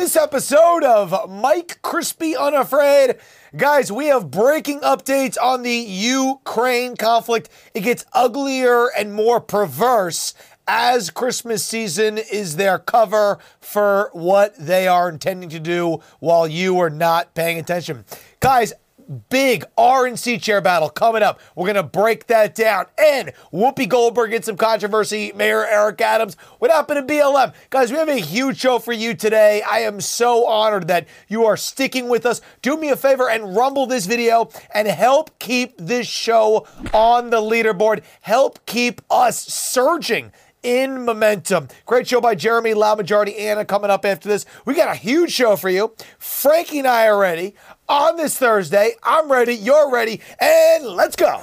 this episode of Mike Crispi Unafraid, guys, we have breaking updates on the Ukraine conflict. It gets uglier and more perverse as Christmas season is their cover for what they are intending to do while you are not paying attention. Guys, big RNC chair battle coming up. We're going to break that down. And Whoopi Goldberg in some controversy, Mayor Eric Adams. What happened to BLM? Guys, we have a huge show for you today. I am so honored that you are sticking with us. Do me a favor and rumble this video and help keep this show on the leaderboard. Help keep us surging in momentum. Great show by Jeremy, Loud Majority, Anna coming up after this. We got a huge show for you. Frankie and I are ready on this Thursday. I'm ready, you're ready, and let's go.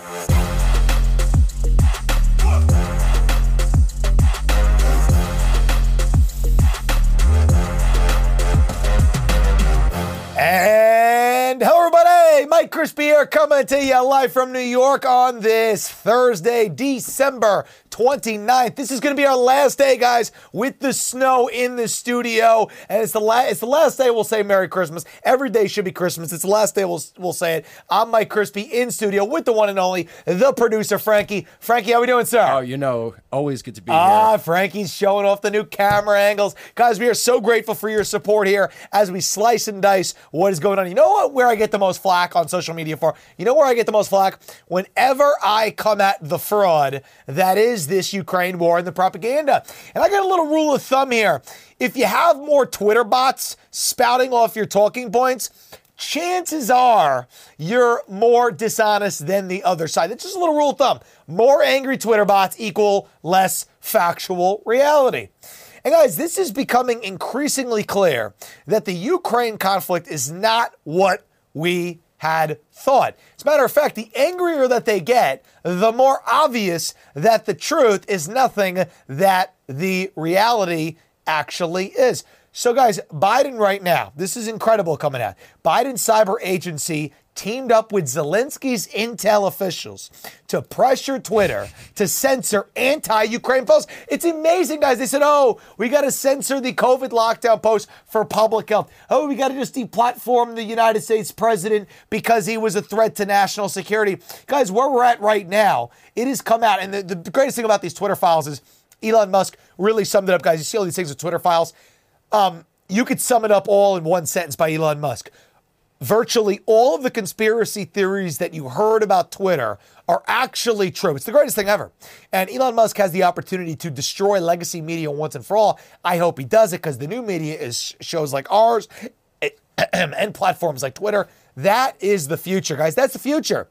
And hello, everybody. Mike Crispi here coming to you live from New York on this Thursday, December 29th. This is going to be our last day, guys, with the snow in the studio. And it's the, la- it's the last day we'll say Merry Christmas. Every day should be Christmas. It's the last day we'll, we'll say it. I'm Mike Crispi in studio with the one and only, the producer, Frankie. Frankie, how we doing, sir? Oh, you know, always good to be Ah, here. Ah, Frankie's showing off the new camera angles. Guys, we are so grateful for your support here as we slice and dice what is going on. You know what? Where I get the most flack on social media for? You know where I get the most flack? Whenever I come at the fraud that is this Ukraine war and the propaganda. And I got a little rule of thumb here. If you have more Twitter bots spouting off your talking points, chances are you're more dishonest than the other side. That's just a little rule of thumb. More angry Twitter bots equal less factual reality. And guys, this is becoming increasingly clear that the Ukraine conflict is not what we had thought. As a matter of fact, the angrier that they get, the more obvious that the truth is nothing that the reality actually is. So, guys, Biden right now, this is incredible coming out. Biden's cyber agency teamed up with Zelensky's intel officials to pressure Twitter to censor anti Ukraine posts. It's amazing, guys. They said, oh, we got to censor the COVID lockdown posts for public health. Oh, we got to just deplatform the United States president because he was a threat to national security. Guys, where we're at right now, it has come out. And the, the greatest thing about these Twitter files is Elon Musk really summed it up, guys. You see all these things with Twitter files. Um, you could sum it up all in one sentence by Elon Musk virtually all of the conspiracy theories that you heard about Twitter are actually true. It's the greatest thing ever. And Elon Musk has the opportunity to destroy legacy media once and for all. I hope he does it because the new media is shows like ours and platforms like Twitter. That is the future, guys. That's the future.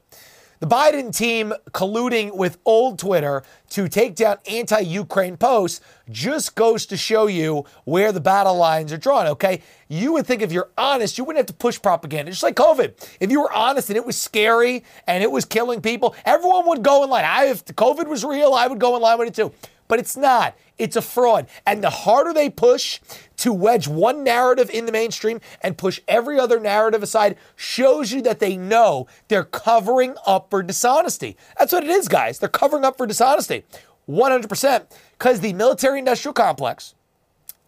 The Biden team colluding with old Twitter to take down anti Ukraine posts just goes to show you where the battle lines are drawn, okay? You would think if you're honest, you wouldn't have to push propaganda, just like COVID. If you were honest and it was scary and it was killing people, everyone would go in line. I, if COVID was real, I would go in line with it too. But it's not. It's a fraud. And the harder they push to wedge one narrative in the mainstream and push every other narrative aside shows you that they know they're covering up for dishonesty. That's what it is, guys. They're covering up for dishonesty. 100%. Because the military industrial complex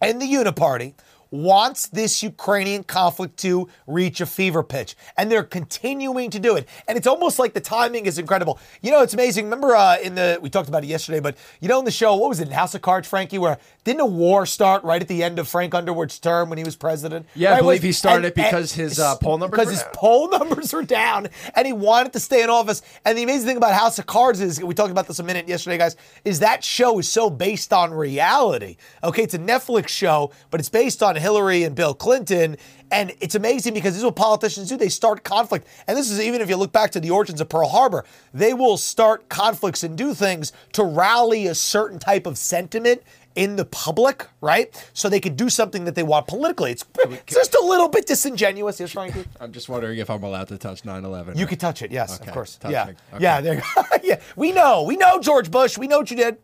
and the Uniparty wants this Ukrainian conflict to reach a fever pitch. And they're continuing to do it. And it's almost like the timing is incredible. You know, it's amazing. Remember uh, in the, we talked about it yesterday, but you know, in the show, what was it, in House of Cards, Frankie, where didn't a war start right at the end of Frank Underwood's term when he was president? Yeah, I believe he started it because his, uh, poll numbers Because were his down. poll numbers are down and he wanted to stay in office. And the amazing thing about House of Cards is, we talked about this a minute yesterday, guys, is that show is so based on reality. Okay, it's a Netflix show, but it's based on Hillary and Bill Clinton. And it's amazing because this is what politicians do. They start conflict. And this is even if you look back to the origins of Pearl Harbor, they will start conflicts and do things to rally a certain type of sentiment in the public, right? So they could do something that they want politically. It's, it's just a little bit disingenuous. Yes, Frankie? I'm just wondering if I'm allowed to touch 9/11. You could touch it, yes, of course. touch yeah. Okay. yeah, yeah, we know, we know, George Bush. We know what you did.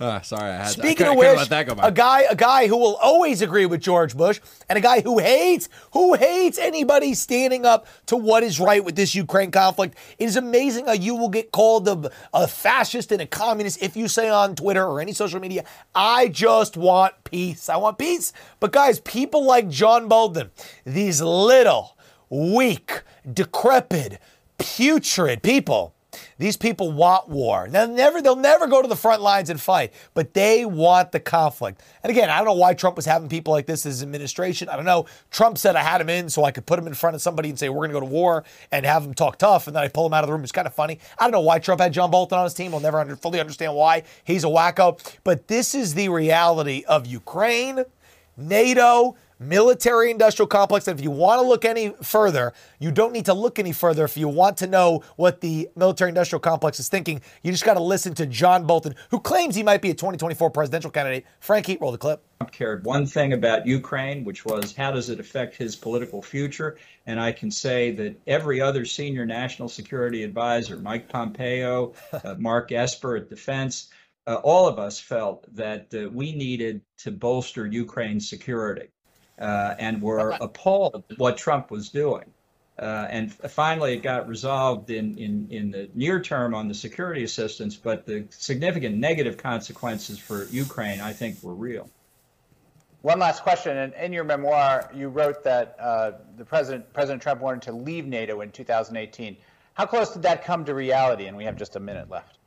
Uh, sorry, I had Speaking I of which, that go by. a guy, a guy who will always agree with George Bush, and a guy who hates, who hates anybody standing up to what is right with this Ukraine conflict. It is amazing how you will get called a, a fascist and a communist if you say on Twitter or any social media, "I just want peace. I want peace." But guys, people like John Bolton, these little, weak, decrepit, putrid people. These people want war. They'll never, they'll never go to the front lines and fight, but they want the conflict. And again, I don't know why Trump was having people like this as administration. I don't know. Trump said I had him in so I could put him in front of somebody and say we're going to go to war and have him talk tough, and then I pull him out of the room. It's kind of funny. I don't know why Trump had John Bolton on his team. We'll never under, fully understand why. He's a wacko. But this is the reality of Ukraine, NATO, military industrial complex. And if you want to look any further, you don't need to look any further. If you want to know what the military industrial complex is thinking, you just got to listen to John Bolton, who claims he might be a 2024 presidential candidate. Frankie, roll the clip. Trump cared one thing about Ukraine, which was how does it affect his political future? And I can say that every other senior national security advisor, Mike Pompeo, uh, Mark Esper at Defense, uh, all of us felt that uh, we needed to bolster Ukraine's security uh, and were appalled at what Trump was doing. Uh, and finally, it got resolved in, in, in the near term on the security assistance, but the significant negative consequences for Ukraine, I think, were real. One last question. In, in your memoir, you wrote that uh, the president, President Trump wanted to leave NATO in 2018. How close did that come to reality? And we have just a minute left.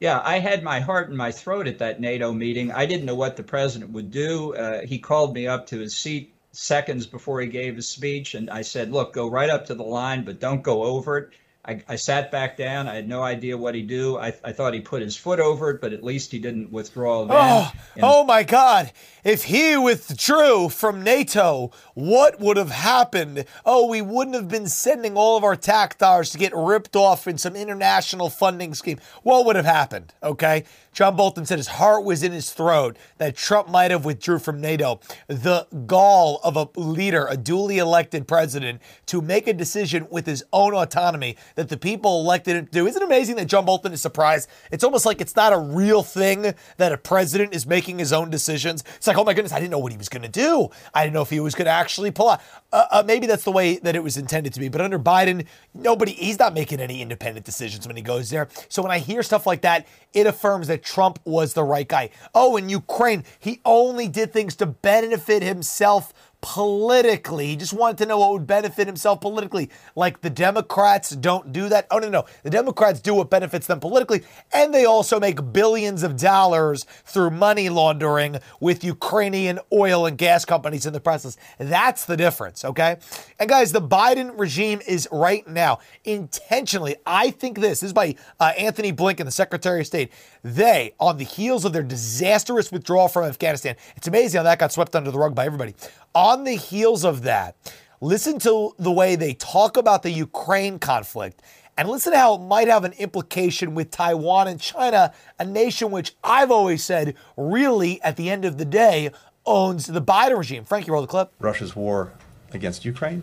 Yeah, I had my heart in my throat at that NATO meeting. I didn't know what the president would do. Uh, he called me up to his seat seconds before he gave his speech, and I said, Look, go right up to the line, but don't go over it. I, I sat back down. I had no idea what he'd do. I, I, thought he put his foot over it, but at least he didn't withdraw then. Oh, oh my God. If he withdrew from NATO, what would have happened? Oh, we wouldn't have been sending all of our tax dollars to get ripped off in some international funding scheme. What would have happened? Okay. John Bolton said his heart was in his throat that Trump might have withdrew from NATO. The gall of a leader, a duly elected president, to make a decision with his own autonomy that the people elected him to do. Isn't it amazing that John Bolton is surprised? It's almost like it's not a real thing that a president is making his own decisions. It's like, oh my goodness, I didn't know what he was going to do. I didn't know if he was going to actually pull out. Uh, uh, maybe that's the way that it was intended to be. But under Biden, nobody, he's not making any independent decisions when he goes there. So when I hear stuff like that, it affirms that Trump was the right guy. Oh, in Ukraine, he only did things to benefit himself politically. He just wanted to know what would benefit himself politically. Like the Democrats don't do that. Oh, no, no. The Democrats do what benefits them politically, and they also make billions of dollars through money laundering with Ukrainian oil and gas companies in the process. That's the difference, okay? And guys, the Biden regime is right now intentionally, I think this, this is by uh, Antony Blinken, the Secretary of State. They, on the heels of their disastrous withdrawal from Afghanistan, it's amazing how that got swept under the rug by everybody. On the heels of that, listen to the way they talk about the Ukraine conflict and listen to how it might have an implication with Taiwan and China, a nation which I've always said really, at the end of the day, owns the Biden regime. Frankie, roll the clip. Russia's war against Ukraine,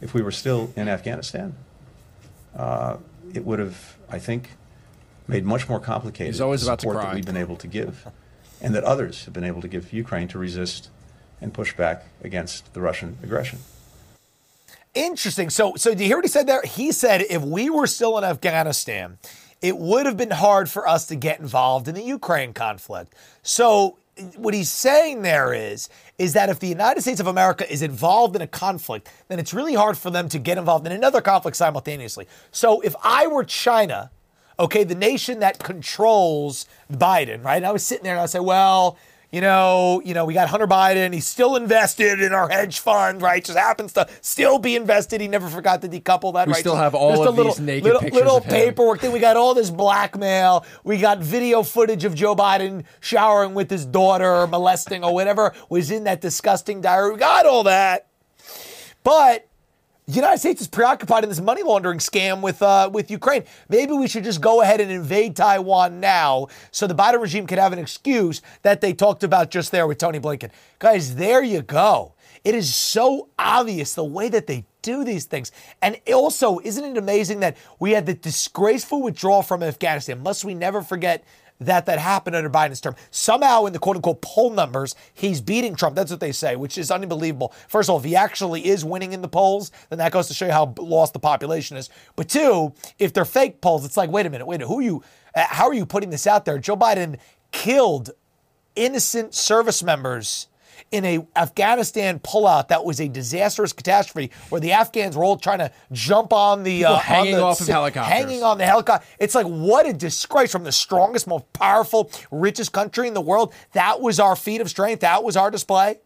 if we were still in Afghanistan, uh, it would have, I think, made much more complicated He's always the about to support cry. that we've been able to give, and that others have been able to give Ukraine to resist and push back against the Russian aggression. Interesting. So, so do you hear what he said there? He said if we were still in Afghanistan, it would have been hard for us to get involved in the Ukraine conflict. So, what he's saying there is, is that if the United States of America is involved in a conflict, then it's really hard for them to get involved in another conflict simultaneously. So, if I were China, okay, the nation that controls Biden, right? And I was sitting there and I say, well, you know, you know, we got Hunter Biden. He's still invested in our hedge fund, right? Just happens to still be invested. He never forgot to decouple that. We right? still have all Just a of little, these naked little, pictures little of him. paperwork. Then we got all this blackmail. We got video footage of Joe Biden showering with his daughter, or molesting, or whatever was in that disgusting diary. We got all that, but the United States is preoccupied in this money laundering scam with uh, with Ukraine. Maybe we should just go ahead and invade Taiwan now, so the Biden regime can have an excuse that they talked about just there with Tony Blinken. Guys, there you go. It is so obvious the way that they do these things. And also, isn't it amazing that we had the disgraceful withdrawal from Afghanistan? Must we never forget that that happened under Biden's term. Somehow, in the quote unquote poll numbers, he's beating Trump. That's what they say, which is unbelievable. First of all, if he actually is winning in the polls, then that goes to show you how lost the population is. But two, if they're fake polls, it's like, wait a minute, wait a minute, who are you? Uh, how are you putting this out there? Joe Biden killed innocent service members in a Afghanistan pullout that was a disastrous catastrophe where the Afghans were all trying to jump on the uh, hanging on the, off of helicopters. hanging on the helicopter. It's like what a disgrace from the strongest, most powerful, richest country in the world. That was our feat of strength. That was our display.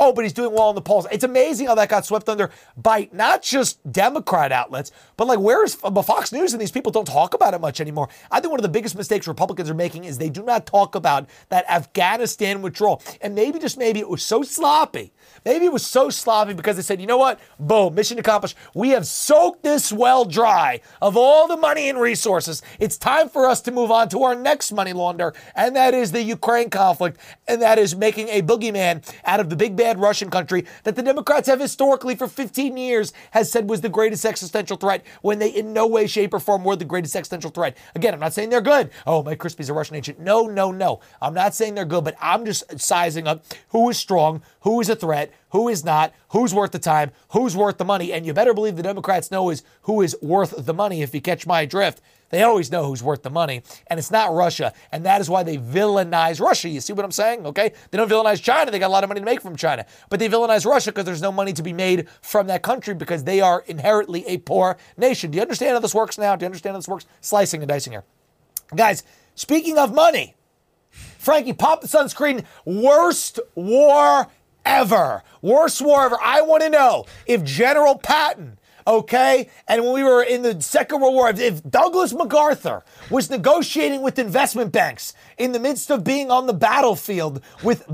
Oh, but he's doing well in the polls. It's amazing how that got swept under by not just Democrat outlets, but like where's but Fox News and these people don't talk about it much anymore. I think one of the biggest mistakes Republicans are making is they do not talk about that Afghanistan withdrawal. And maybe just maybe it was so sloppy. Maybe it was so sloppy because they said, you know what? Boom, mission accomplished. We have soaked this well dry of all the money and resources. It's time for us to move on to our next money launder, and that is the Ukraine conflict, and that is making a boogeyman out of the big bad Russian country that the Democrats have historically for 15 years has said was the greatest existential threat when they in no way, shape, or form were the greatest existential threat. Again, I'm not saying they're good. Oh, Mike Crispi's a Russian agent. No, no, no. I'm not saying they're good, but I'm just sizing up who is strong, who is a threat, who is not, who's worth the time, who's worth the money. And you better believe the Democrats know is who is worth the money if you catch my drift. They always know who's worth the money, and it's not Russia. And that is why they villainize Russia. You see what I'm saying? Okay? They don't villainize China. They got a lot of money to make from China. But they villainize Russia because there's no money to be made from that country because they are inherently a poor nation. Do you understand how this works now? Do you understand how this works? Slicing and dicing here. Guys, speaking of money, Frankie, pop the sunscreen. Worst war ever. Worst war ever. I want to know if General Patton, okay, and when we were in the Second World War, if, Douglas MacArthur was negotiating with investment banks in the midst of being on the battlefield with.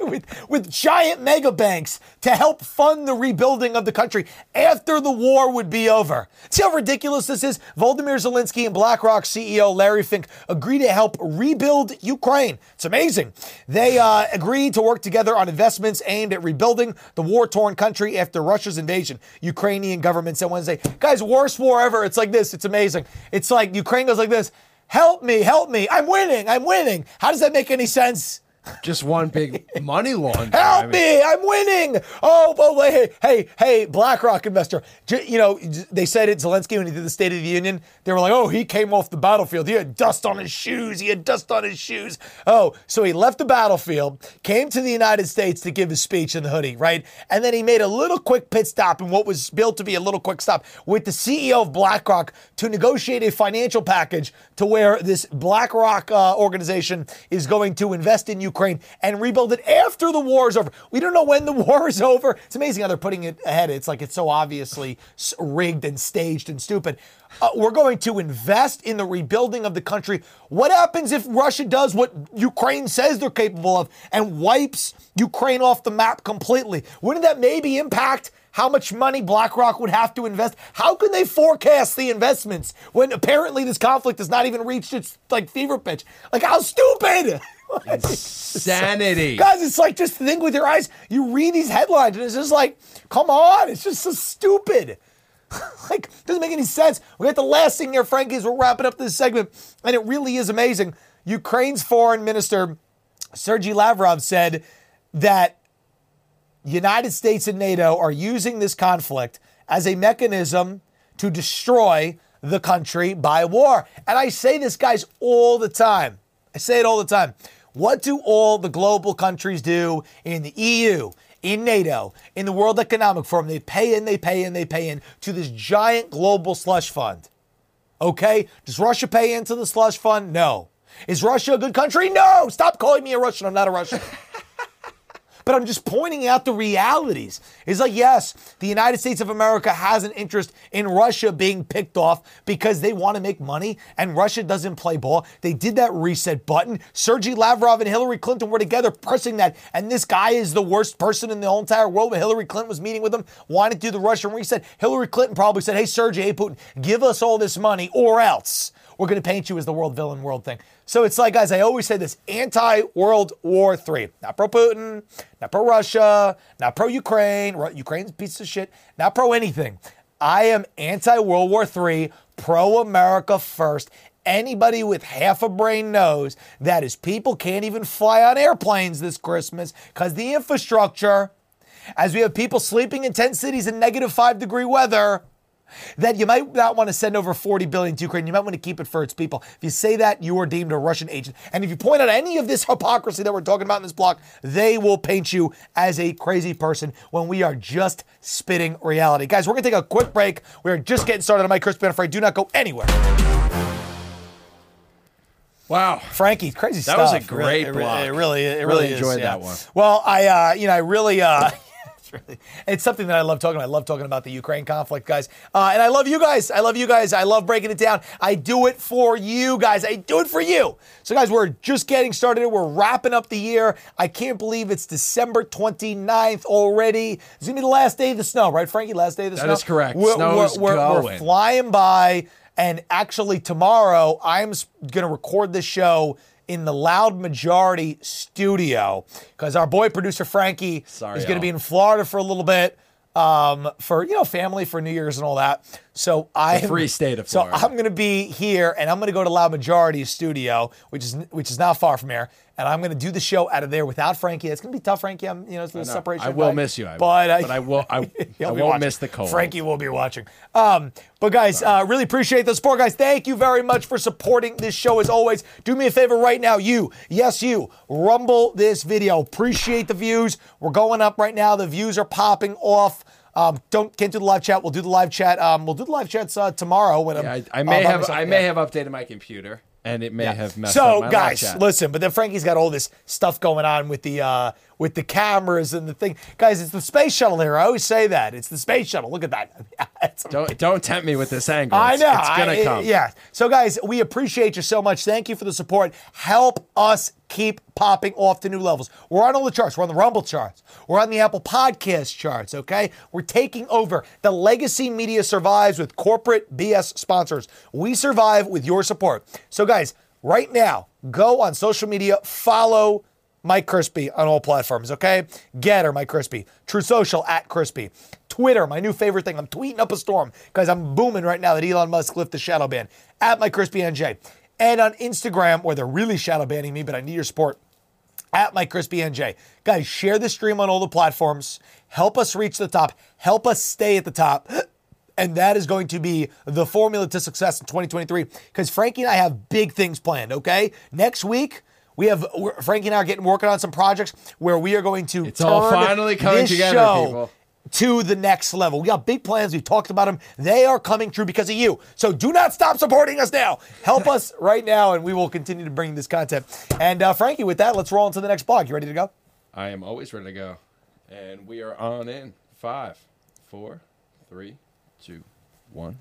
With, with giant mega banks to help fund the rebuilding of the country after the war would be over. See how ridiculous this is? Volodymyr Zelensky and BlackRock CEO Larry Fink agree to help rebuild Ukraine. It's amazing. They uh, agreed to work together on investments aimed at rebuilding the war torn country after Russia's invasion. Ukrainian government said Wednesday, guys, worst war ever. It's like this. It's amazing. It's like Ukraine goes like this. Help me, help me. I'm winning. I'm winning. How does that make any sense? Just one big money laundry. Help I mean, me! I'm winning! Oh, oh, hey, hey, hey, BlackRock investor. You know, they said it, Zelensky, when he did the State of the Union, they were like, oh, he came off the battlefield. He had dust on his shoes. He had dust on his shoes. Oh, so he left the battlefield, came to the United States to give his speech in the hoodie, right? And then he made a little quick pit stop in what was built to be a little quick stop with the CEO of BlackRock to negotiate a financial package to where this BlackRock uh, organization is going to invest in Ukraine and rebuild it after the war is over. We don't know when the war is over. It's amazing how they're putting it ahead. It's like it's so obviously rigged and staged and stupid. Uh, we're going to invest in the rebuilding of the country. What happens if Russia does what Ukraine says they're capable of and wipes Ukraine off the map completely? Wouldn't that maybe impact how much money BlackRock would have to invest? How can they forecast the investments when apparently this conflict has not even reached its like fever pitch? Like how stupid! Sanity. Guys, it's like just think with your eyes. You read these headlines and it's just like, come on, it's just so stupid. like, doesn't make any sense. We got the last thing here, Frankie, as we're wrapping up this segment, and it really is amazing. Ukraine's foreign minister, Sergei Lavrov, said that United States and NATO are using this conflict as a mechanism to destroy the country by war. And I say this, guys, all the time. I say it all the time. What do all the global countries do in the EU, in NATO, in the World Economic Forum? They pay in, they pay in, they pay in to this giant global slush fund. Okay? Does Russia pay into the slush fund? No. Is Russia a good country? No. Stop calling me a Russian. I'm not a Russian. but I'm just pointing out the realities. It's like, yes, the United States of America has an interest in Russia being picked off because they want to make money and Russia doesn't play ball. They did that reset button. Sergey Lavrov and Hillary Clinton were together pressing that. And this guy is the worst person in the whole entire world. When Hillary Clinton was meeting with him, wanted to do the Russian reset. Hillary Clinton probably said, Hey, Sergey, hey, Putin, give us all this money or else we're going to paint you as the world villain world thing. So it's like, guys, I always say this anti World War III. Not pro Putin, not pro Russia, not pro Ukraine. Ukraine's piece of shit, not pro anything. I am anti World War III, pro America first, Anybody with half a brain knows that his people can't even fly on airplanes this Christmas because the infrastructure, as we have people sleeping in tent cities in negative five degree weather, that you might not want to send over 40 billion to Ukraine. You might want to keep it for its people. If you say that, you are deemed a Russian agent. And if you point out any of this hypocrisy that we're talking about in this block, they will paint you as a crazy person when we are just spitting reality. Guys, we're going to take a quick break. We're just getting started on my Crispi and Afraid. Do not go anywhere. Wow. Frankie, crazy That stuff. That was a great it, block. It really, it really, Really is, enjoyed yeah. that one. Well, I, uh, you know, I really, uh, it's really, it's something that I love talking about. I love talking about the Ukraine conflict, guys. Uh, and I love you guys. I love you guys. I love breaking it down. I do it for you guys. I do it for you. So, guys, we're just getting started. We're wrapping up the year. I can't believe it's December 29th already. It's going to be the last day of the snow, right, Frankie? Last day of the That snow? That is correct. We're, Snow's we're, we're, we're flying by. And actually, tomorrow, I'm going to record this show in the Loud Majority studio because our boy producer Frankie Sorry, is going to be in Florida for a little bit um, for you know family for New Year's and all that. So I free state of so I'm going to be here and I'm going to go to Loud Majority's studio, which is which is not far from here, and I'm going to do the show out of there without Frankie. It's going to be tough, Frankie. I'm you know it's a little separation. I will miss you, I- but I, but I will- I- I won't miss the cold. Frankie will be watching. Um, but guys, uh, really appreciate the support, guys. Thank you very much for supporting this show as always. Do me a favor right now, you, yes, you, rumble this video. Appreciate the views. We're going up right now. The views are popping off. Um, don't can't do the live chat. We'll do the live chat. Um, we'll do the live chats uh, tomorrow when Yeah. I, I may uh, have. I may Yeah. have updated my computer and it may have messed So up my guys, listen, but then Frankie's got all this stuff going on with the uh with the cameras and the thing. Guys, it's the space shuttle here. I always say that. It's the space shuttle. Look at that. Don't don't tempt me with this angle. I It's- know. It's gonna I- come. Yeah. So, guys, we appreciate you so much. Thank you for the support. Help us keep popping off to new levels. We're on all the charts. We're on the Rumble charts. We're on the Apple Podcast charts. Okay. We're taking over. The legacy media survives with corporate BS sponsors. We survive with your support. So, guys, right now, go on social media, follow. Mike Crispi on all platforms, okay? Gettr, Mike Crispi. Truth Social, at Crispi. Twitter, my new favorite thing. I'm tweeting up a storm because I'm booming right now that Elon Musk lifted the shadow ban. At Mike Crispi NJ. And on Instagram, where they're really shadow banning me, but I need your support. At Mike Crispi NJ. Guys, share the stream on all the platforms. Help us reach the top. Help us stay at the top. And that is going to be the formula to success in 2023. Because Frankie and I have big things planned, okay? Next week, we have Frankie and I are getting working on some projects where we are going to It's all finally coming together, people. To the next level. We got big plans. We've talked about them. They are coming true because of you. So do not stop supporting us now. Help us right now, and we will continue to bring this content. And uh, Frankie, with that, let's roll into the next blog. You ready to go? I am always ready to go. And we are on in five, four, three, two, one.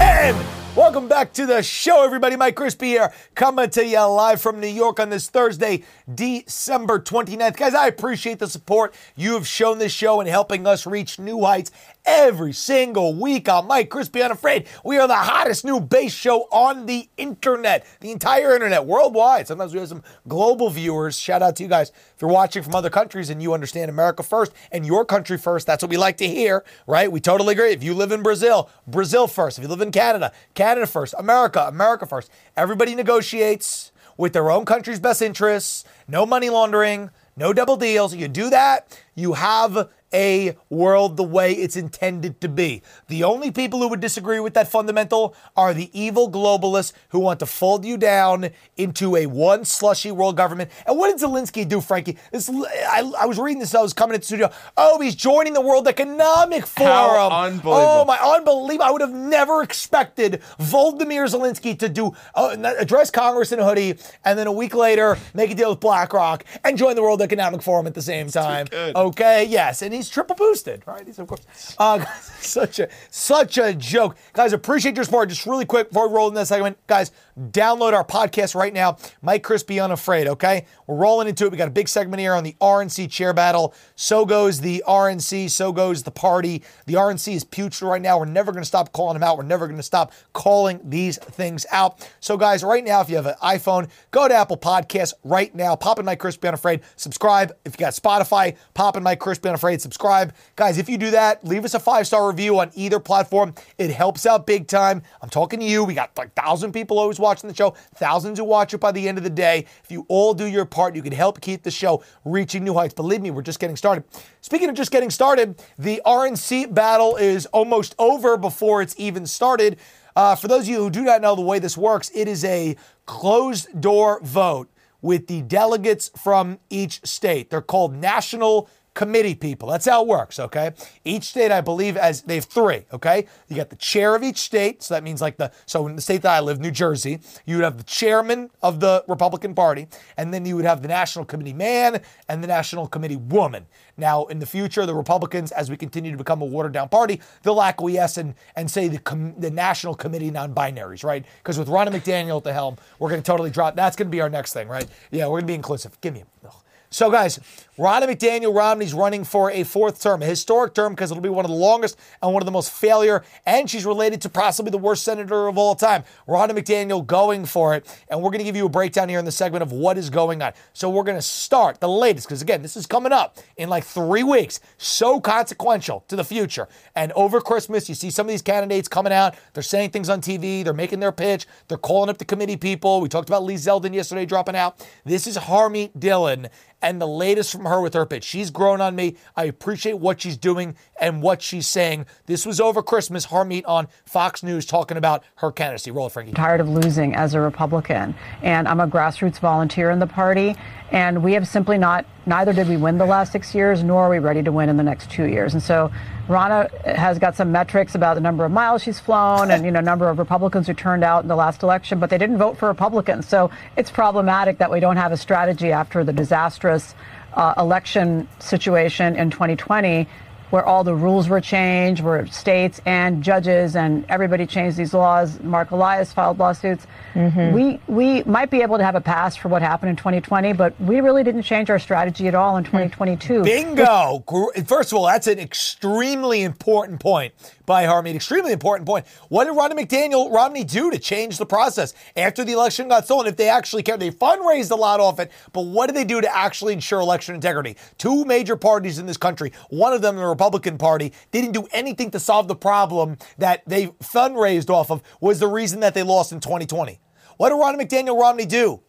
And welcome back to the show, everybody. Mike Crispi here, coming to you live from New York on this Thursday, December 29th. Guys, I appreciate the support you have shown this show in helping us reach new heights every single week on Mike Crispi Unafraid. We are the hottest new base show on the internet, the entire internet, worldwide. Sometimes we have some global viewers. Shout out to you guys. If you're watching from other countries and you understand America first and your country first, that's what we like to hear, right? We totally agree. If you live in Brazil, Brazil first. If you live in Canada, Canada first. America, America first. Everybody negotiates with their own country's best interests. No money laundering, no double deals. You do that, you have a world the way it's intended to be. The only people who would disagree with that fundamental are the evil globalists who want to fold you down into a one slushy world government. And what did Zelensky do, Frankie? This, I, I was reading this. I was coming into the studio. Oh, he's joining the World Economic Forum. unbelievable. Oh my, unbelievable! I would have never expected Volodymyr Zelensky to do uh, address Congress in a hoodie, and then a week later make a deal with BlackRock and join the World Economic Forum at the same time. Okay, yes, and he's triple boosted, right? He's of course uh, such a such a joke, guys. Appreciate your support. Just really quick before we roll in this segment, guys, download our podcast right now. Mike Crispi Unafraid. Okay, we're rolling into it. We got a big segment here on the RNC chair battle. So goes the RNC. So goes the party. The RNC is putrid right now. We're never going to stop calling them out. We're never going to stop calling these things out. So, guys, right now, if you have an iPhone, go to Apple Podcasts right now. Pop in Mike Crispi Unafraid. Subscribe. If you got Spotify, pop in Mike Crispi Unafraid. Subscribe subscribe. Guys, if you do that, leave us a five star review on either platform. It helps out big time. I'm talking to you. We got like thousand people always watching the show, thousands who watch it by the end of the day. If you all do your part, you can help keep the show reaching new heights. Believe me, we're just getting started. Speaking of just getting started, the RNC battle is almost over before it's even started. Uh, for those of you who do not know the way this works, it is a closed door vote with the delegates from each state. They're called national committee people. That's how it works, okay? Each state, I believe, as they have three, okay? You got the chair of each state, so that means like the so in the state that I live, New Jersey, you would have the chairman of the Republican Party, and then you would have the national committee man and the national committee woman. Now, in the future, the Republicans, as we continue to become a watered down party, they'll acquiesce and, and say the, com- the national committee non binaries, right? Because with Ronna McDaniel at the helm, we're going to totally drop. That's going to be our next thing, right? Yeah, we're going to be inclusive. Give me a. So, guys, Ronna McDaniel Romney's running for a fourth term, a historic term because it'll be one of the longest and one of the most failure. And she's related to possibly the worst senator of all time, Ronna McDaniel, going for it. And we're going to give you a breakdown here in the segment of what is going on. So, we're going to start the latest because, again, this is coming up in like three weeks. So consequential to the future. And over Christmas, you see some of these candidates coming out. They're saying things on TV. They're making their pitch. They're calling up the committee people. We talked about Lee Zeldin yesterday dropping out. This is Harmeet Dhillon and the latest from her with her pitch. She's grown on me. I appreciate what she's doing and what she's saying. This was over Christmas. Harmeet on Fox News talking about her candidacy. Roll it, Frankie. tired of losing as a Republican. And I'm a grassroots volunteer in the party. And we have simply not, neither did we win the last six years, nor are we ready to win in the next two years. And so Ronna has got some metrics about the number of miles she's flown and, you know, number of Republicans who turned out in the last election, but they didn't vote for Republicans. So it's problematic that we don't have a strategy after the disastrous uh, election situation in 2020 where all the rules were changed, where states and judges and everybody changed these laws. Marc Elias filed lawsuits. Mm-hmm. We we might be able to have a pass for what happened in 2020, but we really didn't change our strategy at all in hmm. 2022. Bingo! First of all, that's an extremely important point by Harmeet. Extremely important point. What did Ronnie McDaniel Romney do to change the process after the election got stolen? If they actually care, they fundraised a lot off it, but what did they do to actually ensure election integrity? Two major parties in this country, one of them the Republican Party, didn't do anything to solve the problem that they fundraised off of. Was the reason that they lost in 2020? What did Ronnie McDaniel Romney do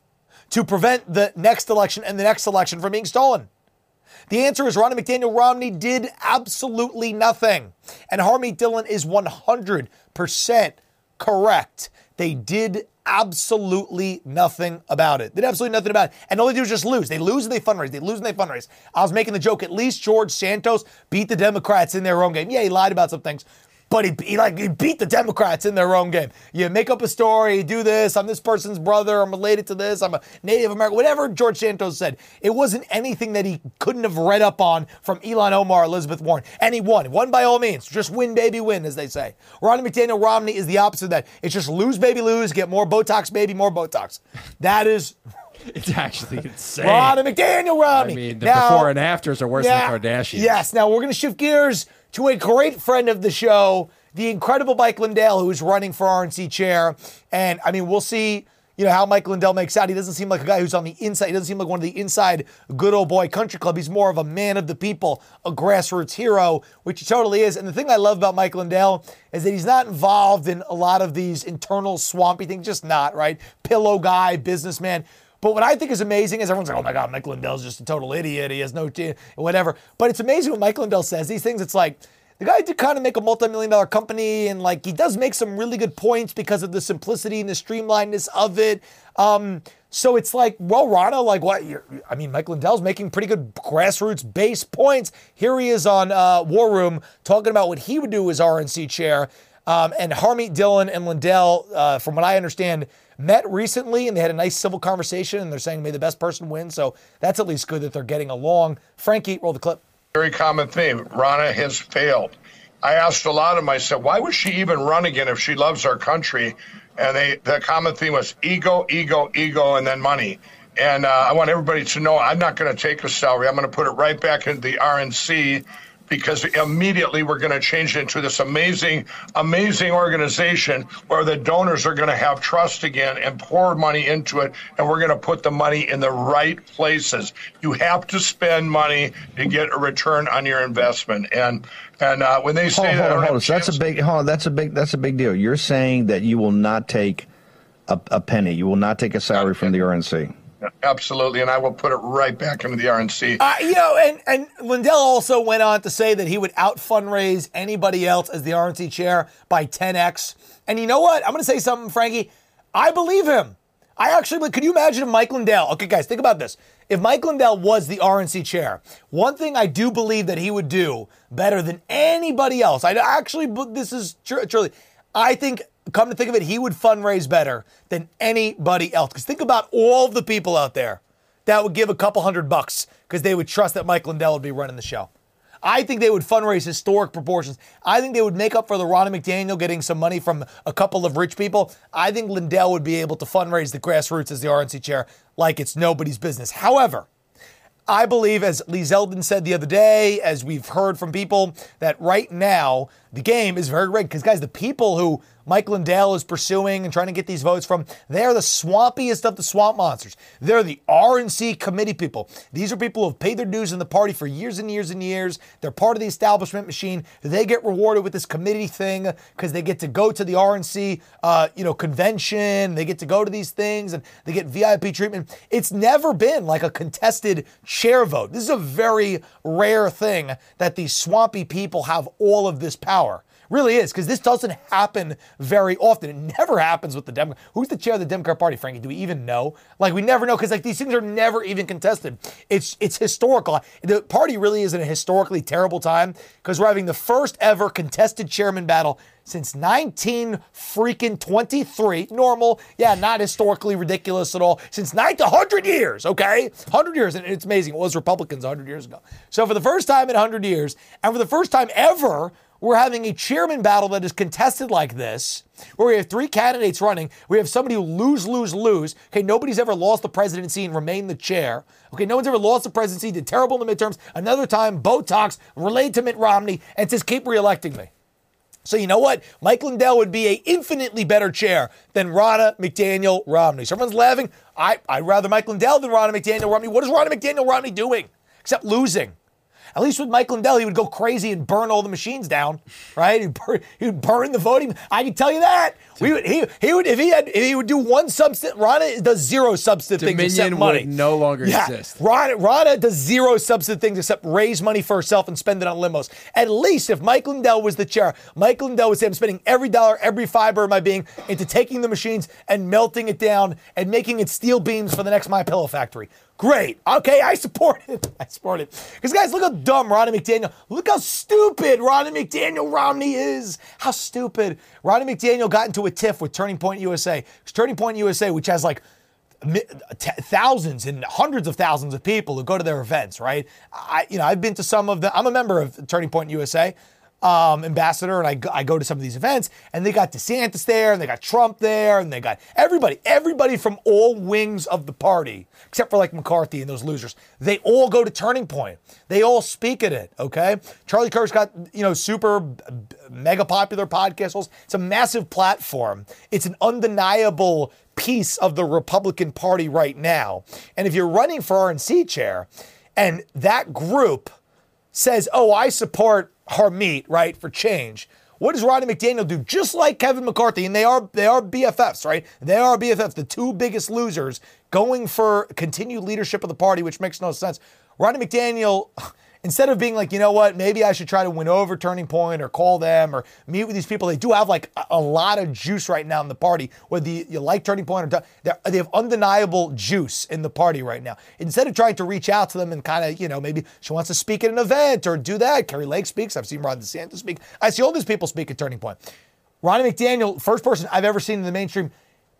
to prevent the next election and the next election from being stolen? The answer is Ronnie McDaniel Romney did absolutely nothing. And Harmeet Dhillon is 100% correct. They did absolutely nothing about it. They did absolutely nothing about it. And all they do is just lose. They lose and they fundraise. They lose and they fundraise. I was making the joke, at least George Santos beat the Democrats in their own game. Yeah, he lied about some things. But he, he like he beat the Democrats in their own game. You make up a story, do this. I'm this person's brother. I'm related to this. I'm a Native American. Whatever George Santos said, it wasn't anything that he couldn't have read up on from Ilhan Omar, Elizabeth Warren, and he won. Won by all means. Just win, baby, win, as they say. Ronnie McDaniel Romney is the opposite of that. It's just lose, baby, lose. Get more Botox, baby, more Botox. That is It's actually insane. Ronnie McDaniel Romney. I mean, the Now- before and afters are worse yeah, than Kardashian. Yes. Now we're going to shift gears to a great friend of the show, the incredible Mike Lindell, who is running for RNC chair. And I mean, we'll see. You know how Mike Lindell makes out. He doesn't seem like a guy who's on the inside. He doesn't seem like one of the inside good old boy country club. He's more of a man of the people, a grassroots hero, which he totally is. And the thing I love about Mike Lindell is that he's not involved in a lot of these internal swampy things. Just not right. Pillow guy, businessman. But what I think is amazing is everyone's like, oh my God, Mike Lindell's just a total idiot. He has no, t- whatever. But it's amazing when Mike Lindell says these things. It's like, the guy did kind of make a multi-million dollar company and like he does make some really good points because of the simplicity and the streamlinedness of it. Um, so it's like, well, Ronna, like what? I mean, Mike Lindell's making pretty good grassroots base points. Here he is on uh, War Room talking about what he would do as RNC chair. Um, and Harmeet Dhillon and Lindell, uh, from what I understand, met recently and they had a nice civil conversation and they're saying may the best person win. So that's at least good that they're getting along. Frankie, roll the clip. very common theme. Ronna has failed. I asked a lot of said, why would she even run again if she loves our country? And they, the common theme was ego, ego, ego, and then money. And uh, I want everybody to know I'm not going to take a salary. I'm going to put it right back into the RNC because immediately we're going to change it into this amazing, amazing organization where the donors are going to have trust again and pour money into it, and we're going to put the money in the right places. You have to spend money to get a return on your investment, and and uh, when they say Hold, that, hold on, hold on. So that's a big. Hold on, that's a big. That's a big deal. You're saying that you will not take a, a penny. You will not take a salary from the RNC. Absolutely, and I will put it right back into the RNC. Uh, you know, and, and Lindell also went on to say that he would out fundraise anybody else as the RNC chair by 10x. And you know what? I'm going to say something, Frankie. I believe him. I actually, could you imagine if Mike Lindell, okay, guys, think about this. If Mike Lindell was the RNC chair, one thing I do believe that he would do better than anybody else, I actually, this is tr- truly, I think, come to think of it, he would fundraise better than anybody else. Because think about all the people out there that would give a couple hundred bucks because they would trust that Mike Lindell would be running the show. I think they would fundraise historic proportions. I think they would make up for the Ronnie McDaniel getting some money from a couple of rich people. I think Lindell would be able to fundraise the grassroots as the RNC chair like it's nobody's business. However, I believe, as Lee Zeldin said the other day, as we've heard from people, that right now the game is very rigged. Because, guys, the people who Mike Lindell is pursuing and trying to get these votes from, they're the swampiest of the swamp monsters. They're the RNC committee people. These are people who have paid their dues in the party for years and years and years. They're part of the establishment machine. They get rewarded with this committee thing because they get to go to the RNC, uh, you know, convention. They get to go to these things and they get VIP treatment. It's never been like a contested chair vote. This is a very rare thing that these swampy people have all of this power. Really is, because this doesn't happen very often. It never happens with the Democrat. Who's the chair of the Democrat Party, Frankie? Do we even know? Like we never know, because like these things are never even contested. It's it's historical. The party really is in a historically terrible time because we're having the first ever contested chairman battle since 19 freaking 23. Normal, yeah, not historically ridiculous at all. Since 900 years, okay? 100 years, and it's amazing. It was Republicans 100 years ago. So for the first time in 100 years, and for the first time ever, we're having a chairman battle that is contested like this, where we have three candidates running. We have somebody who lose, lose, lose. Okay, nobody's ever lost the presidency and remained the chair. Okay, no one's ever lost the presidency, did terrible in the midterms. Another time, Botox, related to Mitt Romney, and says, keep reelecting me. So you know what? Mike Lindell would be a infinitely better chair than Ronna McDaniel Romney. So everyone's laughing. I, I'd rather Mike Lindell than Ronna McDaniel Romney. What is Ronna McDaniel Romney doing? Except losing. At least with Mike Lindell, he would go crazy and burn all the machines down, right? He'd burn, he would burn the voting. I can tell you that. We would, he, he would if he had if he would do one substance. Ronna does zero substantive things except Dominion money. would no longer yeah. exist. Ronna, Ronna does zero substantive things except raise money for herself and spend it on limos. At least if Mike Lindell was the chair, Mike Lindell would say, I'm spending every dollar, every fiber of my being into taking the machines and melting it down and making it steel beams for the next My Pillow factory. Great. Okay, I support it. I support it. Because guys, look how dumb Ronnie McDaniel. Look how stupid Ronnie McDaniel Romney is. How stupid. Ronnie McDaniel got into a tiff with Turning Point USA. Turning Point USA, which has like thousands and hundreds of thousands of people who go to their events, right? I, you know, I've been to some of the. I'm a member of Turning Point USA, um, ambassador, and I go, I go to some of these events, and they got DeSantis there, and they got Trump there, and they got everybody, everybody from all wings of the party, except for like McCarthy and those losers. They all go to Turning Point. They all speak at it. Okay, Charlie Kirk's got you know super mega popular podcast. It's a massive platform. It's an undeniable piece of the Republican Party right now. And if you're running for RNC chair, and that group says, "Oh, I support Harmeet, right, for change." What does Rodney McDaniel do? Just like Kevin McCarthy, and they are they are BFFs, right? They are BFFs, the two biggest losers, going for continued leadership of the party, which makes no sense. Rodney McDaniel, instead of being like, you know what, maybe I should try to win over Turning Point or call them or meet with these people. They do have like a, lot of juice right now in the party. Whether you, like Turning Point or they have undeniable juice in the party right now. Instead of trying to reach out to them and kind of, you know, maybe she wants to speak at an event or do that. Kari Lake speaks. I've seen Ron DeSantis speak. I see all these people speak at Turning Point. Ronnie McDaniel, first person I've ever seen in the mainstream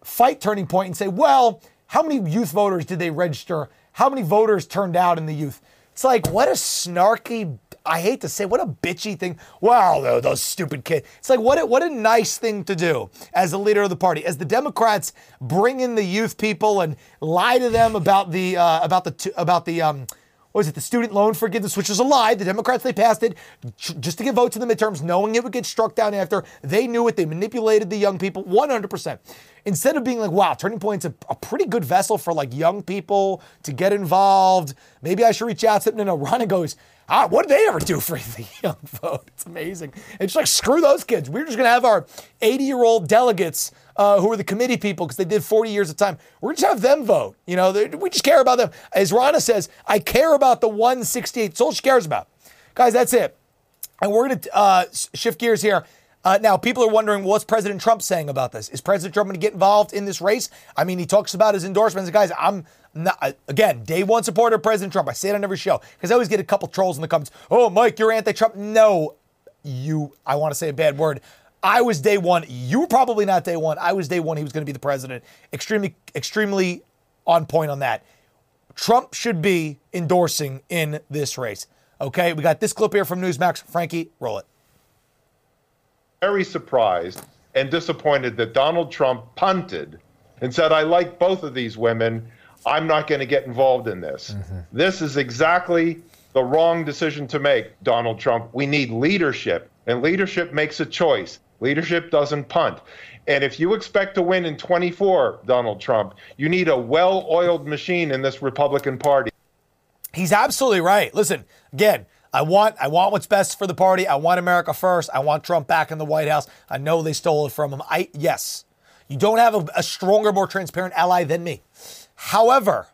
fight Turning Point and say, well, how many youth voters did they register? How many voters turned out in the youth? It's like, what a snarky, I hate to say, what a bitchy thing. Well, tho- those stupid kids. It's like, what a, what a nice thing to do as the leader of the party. As the Democrats bring in the youth people and lie to them about the, uh, about the, about the, um, was it, the student loan forgiveness, which is a lie. The Democrats, they passed it just to get votes in the midterms, knowing it would get struck down after. They knew it. They manipulated the young people 100%. Instead of being like, wow, Turning Point's a, a pretty good vessel for like young people to get involved. Maybe I should reach out to them. No, no, Ronna goes, ah, what did they ever do for the young vote? It's amazing. It's like, screw those kids. We're just going to have our 80 year old delegates uh, who are the committee people because they did 40 years of time. We're just have them vote. You know, we just care about them. As Ronna says, I care about the 168. That's all she cares about. Guys, that's it. And we're going to uh, shift gears here. Uh, now, people are wondering what's President Trump saying about this? Is President Trump going to get involved in this race? I mean, he talks about his endorsements. Guys, I'm not, uh, again, day one supporter of President Trump. I say it on every show because I always get a couple trolls in the comments. Oh, Mike, you're anti Trump. No, you, I want to say a bad word. I was day one. You were probably not day one. I was day one. He was going to be the president. Extremely, extremely on point on that. Trump should be endorsing in this race. Okay, we got this clip here from Newsmax. Frankie, roll it. very surprised and disappointed that Donald Trump punted and said, I like both of these women. I'm not going to get involved in this. Mm-hmm. This is exactly the wrong decision to make, Donald Trump. We need leadership, and leadership makes a choice. Leadership doesn't punt. And if you expect to win in 24, Donald Trump, you need a well oiled machine in this Republican Party. He's absolutely right. Listen, again, I want I want what's best for the party. I want America first. I want Trump back in the White House. I know they stole it from him. I yes. You don't have a, a stronger, more transparent ally than me. However,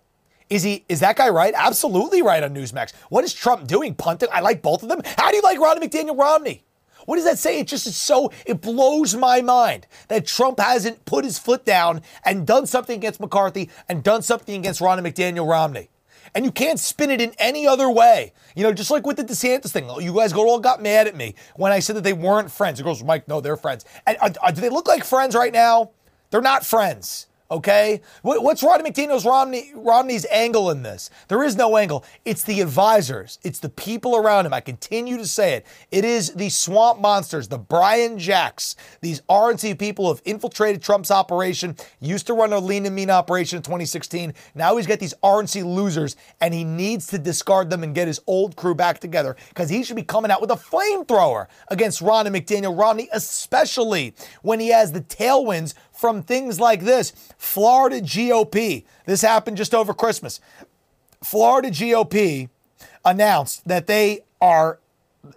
is he is that guy right? Absolutely right on Newsmax. What is Trump doing? Punting? I like both of them. How do you like Ronna McDaniel Romney? What does that say? It just is so it blows my mind that Trump hasn't put his foot down and done something against McCarthy and done something against Ronna McDaniel Romney. And you can't spin it in any other way. You know, just like with the DeSantis thing. You guys all got mad at me when I said that they weren't friends. It goes, Mike, no, they're friends. And uh, uh, do they look like friends right now? They're not friends. Okay, what's Ronna McDaniel's Romney Romney's angle in this? There is no angle. It's the advisors. It's the people around him. I continue to say it. It is the swamp monsters, the Brian Jacks, these RNC people have infiltrated Trump's operation. Used to run a lean and mean operation in 2016. Now he's got these RNC losers, and he needs to discard them and get his old crew back together because he should be coming out with a flamethrower against Ronna McDaniel Romney, especially when he has the tailwinds from things like this. Florida GOP. This happened just over Christmas. Florida GOP announced that they are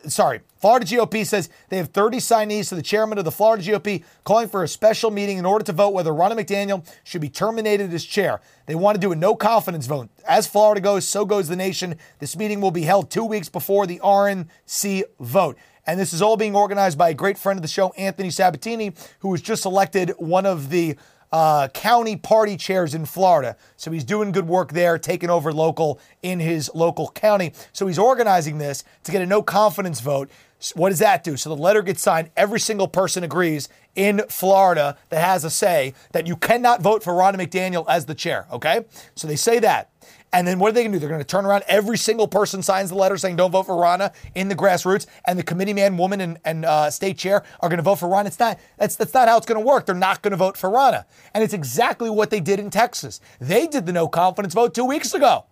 sorry, Florida GOP says they have 30 signees to the chairman of the Florida GOP calling for a special meeting in order to vote whether Ronna McDaniel should be terminated as chair. They want to do a no confidence vote. As Florida goes, so goes the nation. This meeting will be held two weeks before the RNC vote. And this is all being organized by a great friend of the show, Anthony Sabatini, who was just elected one of the uh, county party chairs in Florida. So he's doing good work there, taking over local in his local county. So he's organizing this to get a no confidence vote. What does that do? So the letter gets signed. Every single person agrees in Florida that has a say that you cannot vote for Ronna McDaniel as the chair. Okay? So they say that. And then what are they going to do? They're going to turn around. Every single person signs the letter saying don't vote for Ronna in the grassroots, and the committee man, woman, and, and uh, state chair are going to vote for Ronna. It's not. That's that's not how it's going to work. They're not going to vote for Ronna, and it's exactly what they did in Texas. They did the no confidence vote two weeks ago.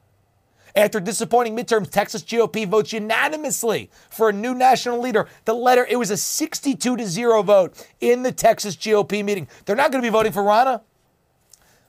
After disappointing midterms, Texas GOP votes unanimously for a new national leader. The letter, it was a 62 to 0 vote in the Texas GOP meeting. They're not going to be voting for Ronna.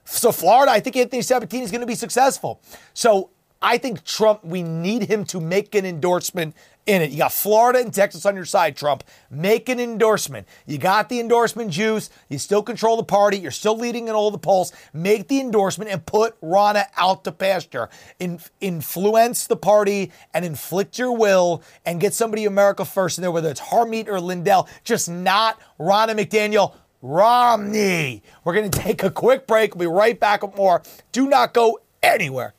So Florida, I think Anthony Sabatini is going to be successful. So I think Trump, we need him to make an endorsement in it. You got Florida and Texas on your side, Trump. Make an endorsement. You got the endorsement juice. You still control the party. You're still leading in all the polls. Make the endorsement and put Ronna out to pasture. In, influence the party and inflict your will and get somebody America first in there, whether it's Harmeet or Lindell. Just not Ronna McDaniel. Romney. We're going to take a quick break. We'll be right back with more. Do not go anywhere.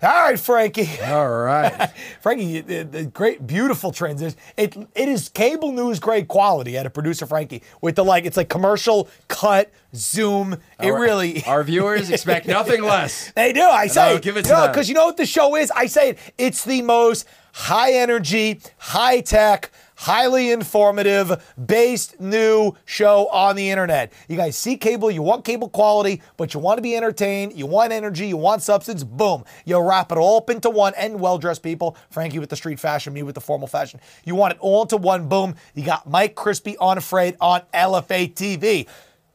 All right, Frankie. All right. Frankie, the, the great, beautiful transition. It it is cable news grade quality at a producer Frankie with the like. It's like commercial cut zoom. It really. Our viewers expect nothing less. They do. I say, I'll give it to them. because you know what the show is. I say it. It's the most high energy, high tech, highly informative, based new show on the internet. You guys see cable, you want cable quality, but you want to be entertained, you want energy, you want substance, boom. You wrap it all up into one and well dressed people. Frankie with the street fashion, me with the formal fashion. You want it all into one, boom. You got Mike Crispi Unafraid on LFA TV.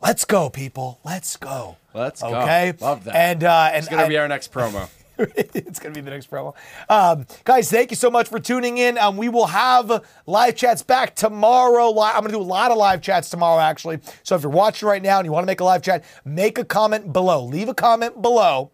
Let's go, people. Let's go. Let's go. Okay. Love that. And uh, and It's gonna I- be our next promo. it's going to be the next promo. Um, guys, thank you so much for tuning in. Um, we will have live chats back tomorrow. I'm going to do a lot of live chats tomorrow, actually. So if you're watching right now and you want to make a live chat, make a comment below. Leave a comment below.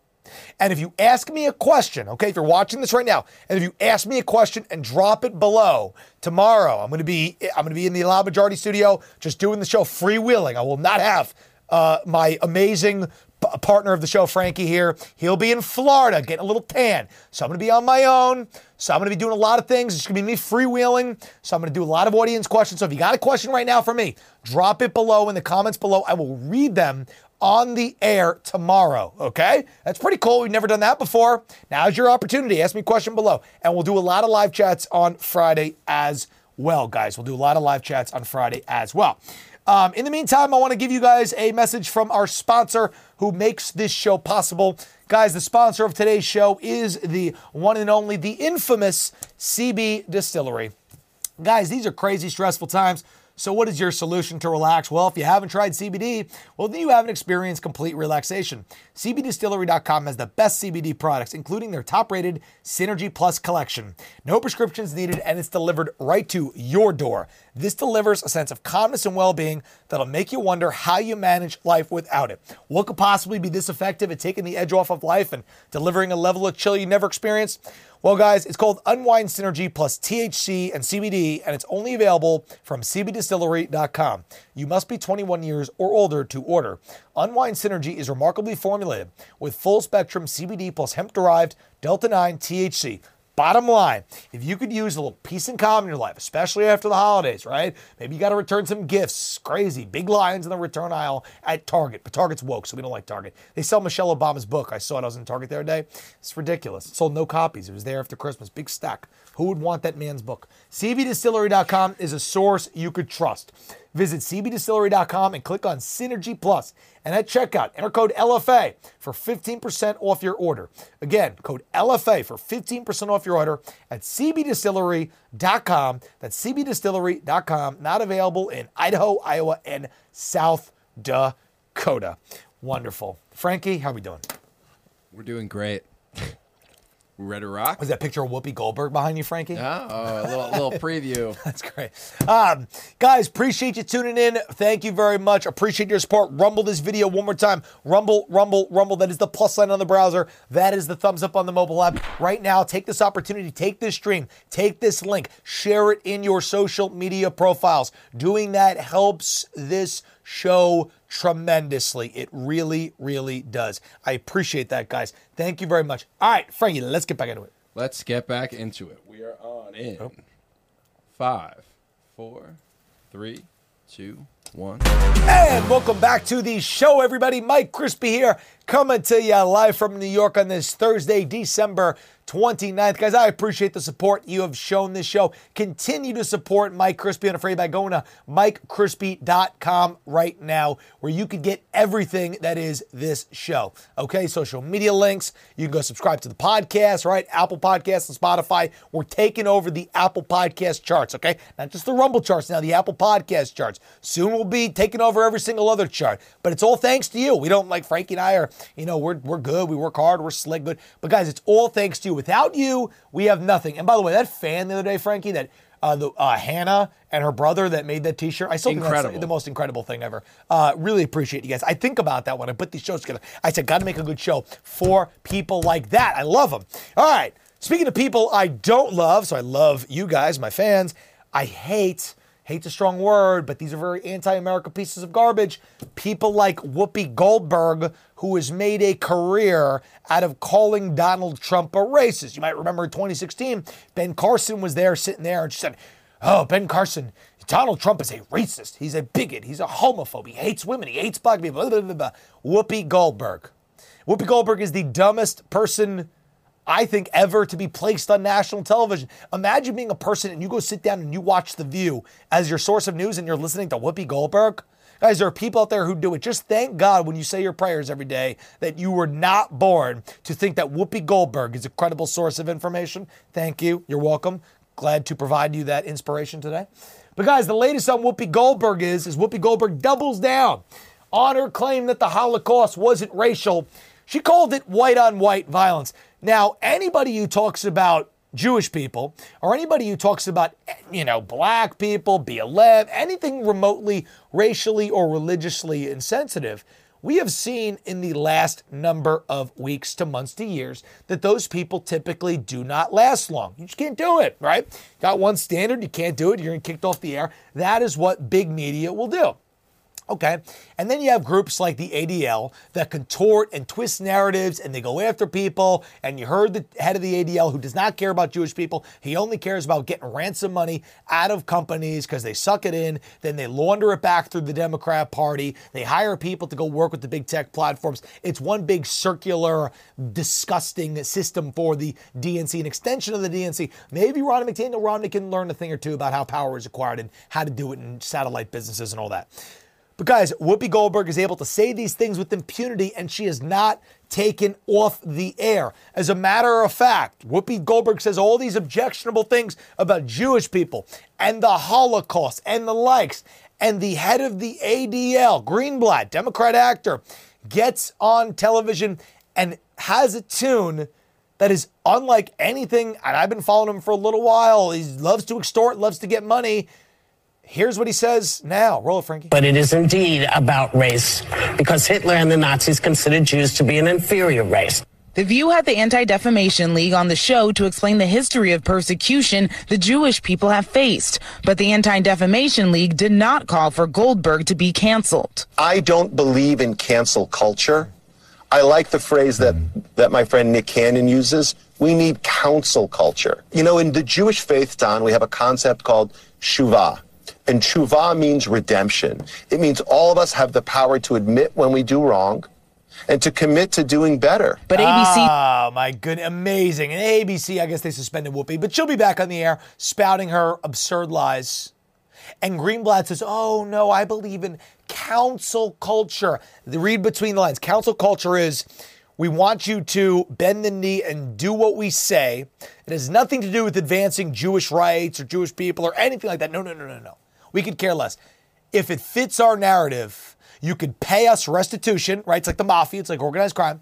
And if you ask me a question, okay, if you're watching this right now, and if you ask me a question and drop it below tomorrow, I'm going to be I'm going to be in the Loud Majority studio, just doing the show freewheeling. I will not have uh, my amazing p- partner of the show, Frankie, here. He'll be in Florida getting a little tan. So I'm going to be on my own. So I'm going to be doing a lot of things. It's going to be me freewheeling. So I'm going to do a lot of audience questions. So if you got a question right now for me, drop it below in the comments below. I will read them on the air tomorrow. Okay? That's pretty cool. We've never done that before. Now's your opportunity. Ask me a question below. And we'll do a lot of live chats on Friday as well, guys. We'll do a lot of live chats on Friday as well. Um, in the meantime, I want to give you guys a message from our sponsor who makes this show possible. Guys, the sponsor of today's show is the one and only, the infamous CBDistillery. Guys, these are crazy stressful times. So, what is your solution to relax? Well, if you haven't tried CBD, well, then you haven't experienced complete relaxation. CBDistillery.com has the best CBD products, including their top rated Synergy Plus collection. No prescriptions needed, and it's delivered right to your door. This delivers a sense of calmness and well being that'll make you wonder how you manage life without it. What could possibly be this effective at taking the edge off of life and delivering a level of chill you never experienced? Well, guys, it's called Unwind Synergy plus THC and CBD, and it's only available from CBDistillery.com. You must be 21 years or older to order. Unwind Synergy is remarkably formulated with full spectrum CBD plus hemp derived Delta 9 THC. Bottom line, if you could use a little peace and calm in your life, especially after the holidays, right? Maybe you got to return some gifts. Crazy. Big lines in the return aisle at Target. But Target's woke, so we don't like Target. They sell Michelle Obama's book. I saw it. I was in Target the other day. It's ridiculous. It sold no copies. It was there after Christmas. Big stack. Who would want that man's book? CBDistillery.com is a source you could trust. Visit CBDistillery.com and click on Synergy Plus. And at checkout, enter code LFA for 15% off your order. Again, code LFA for 15% off your order at CBDistillery.com. That's CBDistillery.com. Not available in Idaho, Iowa, and South Dakota. Wonderful. Frankie, how are we doing? We're doing great. Ready to rock? Was that picture of Whoopi Goldberg behind you, Frankie? Oh, a little, little preview. That's great. Um, guys, appreciate you tuning in. Thank you very much. Appreciate your support. Rumble this video one more time. Rumble, rumble, rumble. That is the plus sign on the browser. That is the thumbs up on the mobile app. Right now, take this opportunity, take this stream, take this link, share it in your social media profiles. Doing that helps this show tremendously. It really, really does. I appreciate that, guys. Thank you very much. All right, Frankie, let's get back into it. Let's get back into it. We are on in oh. five, four, three, two, one. And welcome back to the show, everybody. Mike Crispi here, coming to you live from New York on this Thursday, December 29th. Guys, I appreciate the support you have shown this show. Continue to support Mike Crispi Unafraid by going to MikeCrispi.com right now, where you can get everything that is this show. Okay, social media links. You can go subscribe to the podcast, right? Apple Podcasts and Spotify. We're taking over the Apple Podcast charts, okay? Not just the Rumble charts now, the Apple Podcast charts. Soon we'll be taking over every single other chart. But it's all thanks to you. We don't like Frankie and I are, you know, we're we're good. We work hard. We're slick good. But guys, it's all thanks to you. Without you, we have nothing. And by the way, that fan the other day, Frankie, that uh, the uh, Hannah and her brother that made that T-shirt. I still think that's the most incredible thing ever. Uh, really appreciate you guys. I think about that when I put these shows together. I said, got to make a good show for people like that. I love them. All right. Speaking of people I don't love, so I love you guys, my fans. I hate. Hate's a strong word, but these are very anti-America pieces of garbage. People like Whoopi Goldberg, who has made a career out of calling Donald Trump a racist. You might remember in 2016, Ben Carson was there sitting there and she said, Oh, Ben Carson, Donald Trump is a racist. He's a bigot. He's a homophobe. He hates women. He hates black people. Blah, blah, blah. Whoopi Goldberg. Whoopi Goldberg is the dumbest person I think, ever to be placed on national television. Imagine being a person and you go sit down and you watch The View as your source of news and you're listening to Whoopi Goldberg. Guys, there are people out there who do it. Just thank God when you say your prayers every day that you were not born to think that Whoopi Goldberg is a credible source of information. Thank you. You're welcome. Glad to provide you that inspiration today. But guys, the latest on Whoopi Goldberg is is Whoopi Goldberg doubles down on her claim that the Holocaust wasn't racial. She called it white on white violence. Now, anybody who talks about Jewish people or anybody who talks about, you know, black people, BLM, anything remotely racially or religiously insensitive, we have seen in the last number of weeks to months to years that those people typically do not last long. You just can't do it, right? Got one standard, you can't do it, you're getting kicked off the air. That is what big media will do. Okay. And then you have groups like the ADL that contort and twist narratives and they go after people. And you heard the head of the ADL who does not care about Jewish people. He only cares about getting ransom money out of companies because they suck it in. Then they launder it back through the Democrat Party. They hire people to go work with the big tech platforms. It's one big circular, disgusting system for the DNC, an extension of the DNC. Maybe Ronna McDaniel Romney can learn a thing or two about how power is acquired and how to do it in satellite businesses and all that. But guys, Whoopi Goldberg is able to say these things with impunity, and she is not taken off the air. As a matter of fact, Whoopi Goldberg says all these objectionable things about Jewish people and the Holocaust and the likes. And the head of the ADL, Greenblatt, Democrat actor, gets on television and has a tune that is unlike anything. And I've been following him for a little while. He loves to extort, loves to get money. Here's what he says now. Roll it, Frankie. But it is indeed about race because Hitler and the Nazis considered Jews to be an inferior race. The View had the Anti Defamation League on the show to explain the history of persecution the Jewish people have faced. But the Anti Defamation League did not call for Goldberg to be canceled. I don't believe in cancel culture. I like the phrase that, that my friend Nick Cannon uses. We need counsel culture. You know, in the Jewish faith, Don, we have a concept called shuvah. And tshuva means redemption. It means all of us have the power to admit when we do wrong and to commit to doing better. But ABC. Oh, ah, my goodness. Amazing. And ABC, I guess they suspended Whoopi, but she'll be back on the air spouting her absurd lies. And Greenblatt says, oh, no, I believe in counsel culture. The read between the lines. Counsel culture is we want you to bend the knee and do what we say. It has nothing to do with advancing Jewish rights or Jewish people or anything like that. No, no, no, no, no. We could care less. If it fits our narrative, you could pay us restitution, right? It's like the mafia, it's like organized crime.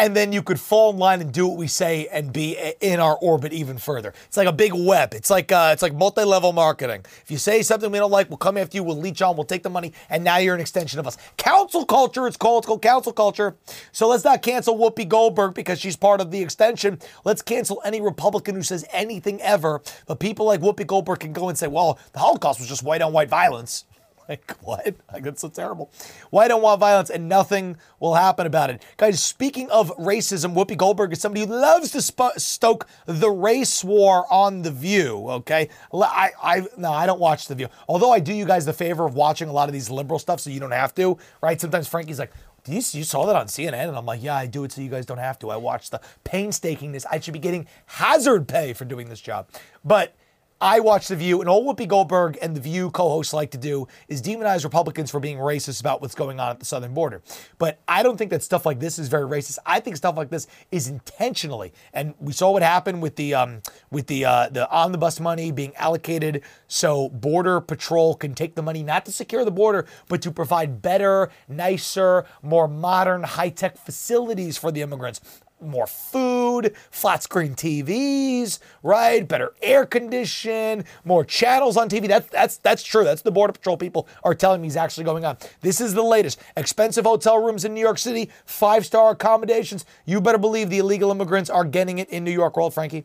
And then you could fall in line and do what we say and be in our orbit even further. It's like a big web. It's like uh, it's like multi-level marketing. If you say something we don't like, we'll come after you. We'll leech on. We'll take the money, and now you're an extension of us. Counsel culture. It's called. It's called counsel culture. So let's not cancel Whoopi Goldberg because she's part of the extension. Let's cancel any Republican who says anything ever. But people like Whoopi Goldberg can go and say, "Well, the Holocaust was just white on white violence." Like, what? Like, that's so terrible. Why don't want violence and nothing will happen about it? Guys, speaking of racism, Whoopi Goldberg is somebody who loves to sp- stoke the race war on The View, okay? I, I, no, I don't watch The View. Although I do you guys the favor of watching a lot of these liberal stuff so you don't have to, right? Sometimes Frankie's like, you, you saw that on CNN? And I'm like, yeah, I do it so you guys don't have to. I watch the painstakingness. I should be getting hazard pay for doing this job. But I watch The View, and all Whoopi Goldberg and The View co hosts like to do is demonize Republicans for being racist about what's going on at the southern border. But I don't think that stuff like this is very racist. I think stuff like this is intentionally, and we saw what happened with the um, with the uh, the omnibus money being allocated so border patrol can take the money not to secure the border, but to provide better, nicer, more modern, high tech facilities for the immigrants more food, flat screen TVs, right? Better air condition, more channels on TV. That's that's that's true. That's the border patrol people are telling me is actually going on. This is the latest. Expensive hotel rooms in New York City, five star accommodations. You better believe the illegal immigrants are getting it in New York. World, Frankie.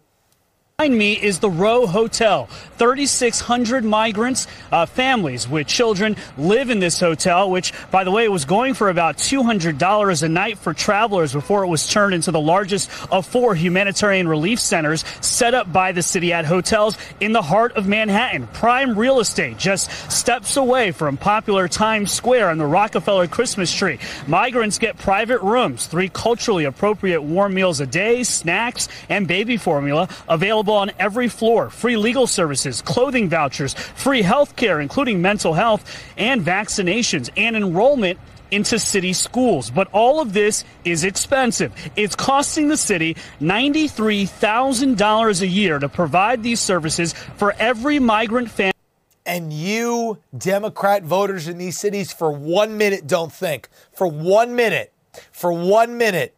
Behind me is the Row Hotel. 3,600 migrants, uh, families with children live in this hotel, which, by the way, was going for about $200 a night for travelers before it was turned into the largest of four humanitarian relief centers set up by the city at hotels in the heart of Manhattan. Prime real estate, just steps away from popular Times Square and the Rockefeller Christmas tree. Migrants get private rooms, three culturally appropriate warm meals a day, snacks, and baby formula available on every floor, free legal services, clothing vouchers, free health care, including mental health and vaccinations, and enrollment into city schools. But all of this is expensive. It's costing the city $93,000 a year to provide these services for every migrant family. And you, Democrat voters in these cities, for one minute don't think. For one minute, for one minute,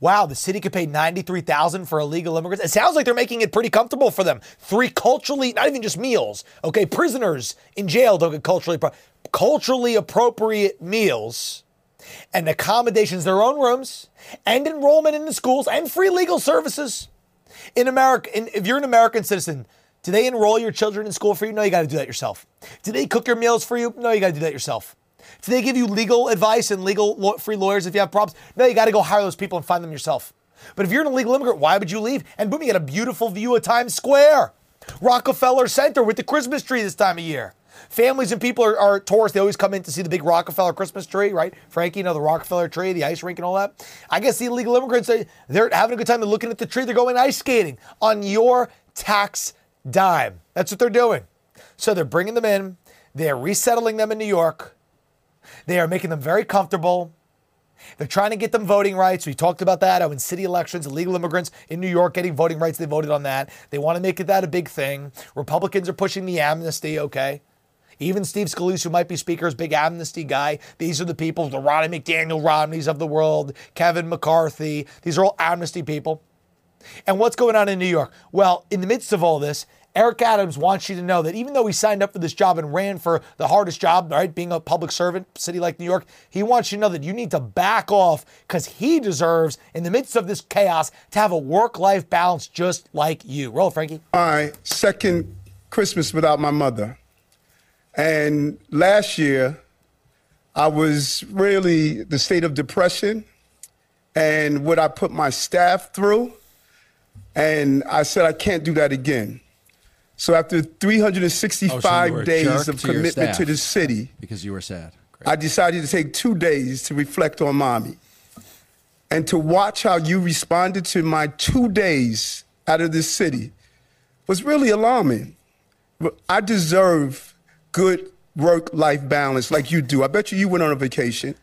wow, the city could pay 93000 for illegal immigrants. It sounds like they're making it pretty comfortable for them. Three culturally, not even just meals, okay, prisoners in jail don't get culturally, culturally appropriate meals and accommodations, their own rooms, and enrollment in the schools and free legal services. In America, in, if you're an American citizen, do they enroll your children in school for you? No, you got to do that yourself. Do they cook your meals for you? No, you got to do that yourself. Do they give you legal advice and legal free lawyers if you have problems? No, you got to go hire those people and find them yourself. But if you're an illegal immigrant, why would you leave? And boom, you get a beautiful view of Times Square, Rockefeller Center with the Christmas tree this time of year. Families and people are, are, tourists. They always come in to see the big Rockefeller Christmas tree, right? Frankie, you know, the Rockefeller tree, the ice rink, and all that. I guess the illegal immigrants, they, they're having a good time. They're looking at the tree. They're going ice skating on your tax dime. That's what they're doing. So they're bringing them in. They're resettling them in New York. They are making them very comfortable. They're trying to get them voting rights. We talked about that. Oh, in city elections, illegal immigrants in New York getting voting rights. They voted on that. They want to make it that a big thing. Republicans are pushing the amnesty, okay? Even Steve Scalise, who might be Speaker's big amnesty guy, these are the people, the Ronna McDaniel Romneys of the world, Kevin McCarthy. These are all amnesty people. And what's going on in New York? Well, in the midst of all this, Eric Adams wants you to know that even though he signed up for this job and ran for the hardest job, right, being a public servant, city like New York, he wants you to know that you need to back off because he deserves, in the midst of this chaos, to have a work life balance just like you. Roll, Frankie. My second Christmas without my mother. And last year, I was really the state of depression and what I put my staff through. And I said, I can't do that again. So after 365 oh, so days of commitment to the city, because you were sad, Great. I decided to take two days to reflect on mommy and to watch how you responded to my two days out of this city was really alarming. I deserve good work life balance like you do. I bet you you went on a vacation.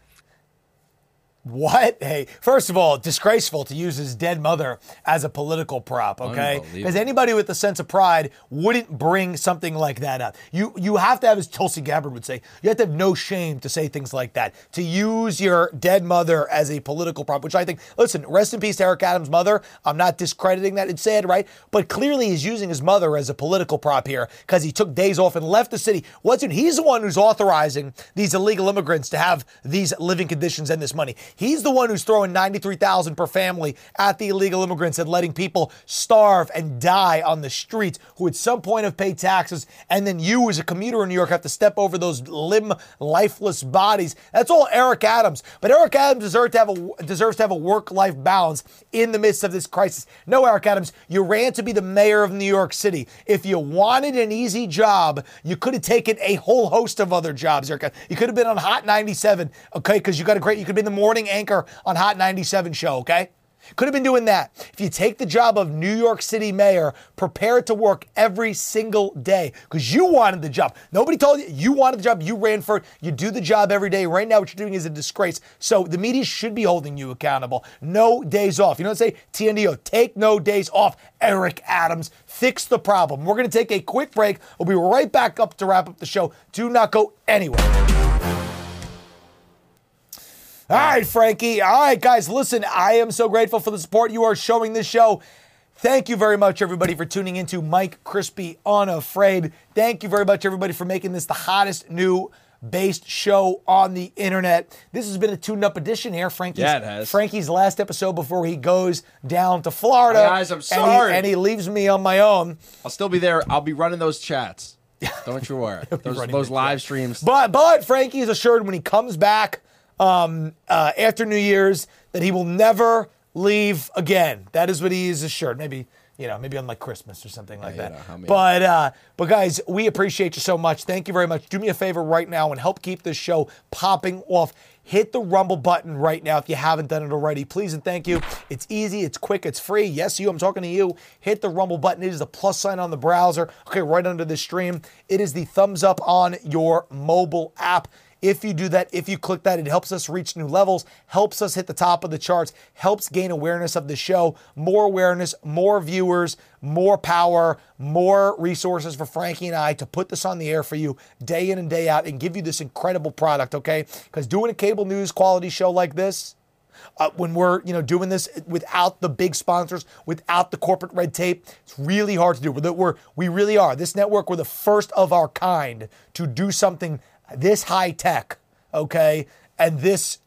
What? Hey, first of all, disgraceful to use his dead mother as a political prop, okay? Because anybody with a sense of pride wouldn't bring something like that up. You you have to have, as Tulsi Gabbard would say, you have to have no shame to say things like that. To use your dead mother as a political prop, which I think, listen, rest in peace to Eric Adams' mother. I'm not discrediting that. It's sad, right? But clearly he's using his mother as a political prop here because he took days off and left the city. What's it? He's the one who's authorizing these illegal immigrants to have these living conditions and this money. He's the one who's throwing 93,000 per family at the illegal immigrants and letting people starve and die on the streets who at some point have paid taxes and then you as a commuter in New York have to step over those limb lifeless bodies. That's all Eric Adams. But Eric Adams deserves to have a deserves to have a work-life balance in the midst of this crisis. No, Eric Adams, you ran to be the mayor of New York City. If you wanted an easy job, you could have taken a whole host of other jobs, Eric. You could have been on Hot 97, okay, because you got a great you could be in the morning anchor on Hot 97 show, okay? Could have been doing that. If you take the job of New York City mayor, prepare to work every single day because you wanted the job. Nobody told you you wanted the job. You ran for it. You do the job every day. Right now, what you're doing is a disgrace. So the media should be holding you accountable. No days off. You know what I say? TNDO, take no days off. Eric Adams, fix the problem. We're going to take a quick break. We'll be right back up to wrap up the show. Do not go anywhere. All right, Frankie. All right, guys, listen, I am so grateful for the support you are showing this show. Thank you very much, everybody, for tuning into Mike Crispi Unafraid. Thank you very much, everybody, for making this the hottest new based show on the internet. This has been a tuned up edition here, Frankie's, Yeah, it has. Frankie's last episode before he goes down to Florida. Hey, guys, I'm and he- sorry. And he, leaves me on my own. I'll still be there. I'll be running those chats. Don't you worry. Those, those live streams. But but Frankie is assured when he comes back um, uh, after New Year's that he will never leave again. That is what he is assured. Maybe you know, maybe on like Christmas or something like that. know, But uh, but guys, we appreciate you so much. Thank you very much. Do me a favor right now and help keep this show popping off. Hit the Rumble button right now if you haven't done it already. Please and thank you. It's easy, it's quick, it's free. Yes, you, I'm talking to you. Hit the Rumble button. It is the plus sign on the browser. Okay, right under the stream. It is the thumbs up on your mobile app. If you do that, if you click that, it helps us reach new levels, helps us hit the top of the charts, helps gain awareness of the show. More awareness, more viewers, more power, more resources for Frankie and I to put this on the air for you day in and day out and give you this incredible product, okay? Because doing a cable news quality show like this, uh, when we're you know doing this without the big sponsors, without the corporate red tape, it's really hard to do. We're, we're we really are this network. We're the first of our kind to do something this high tech, okay, and this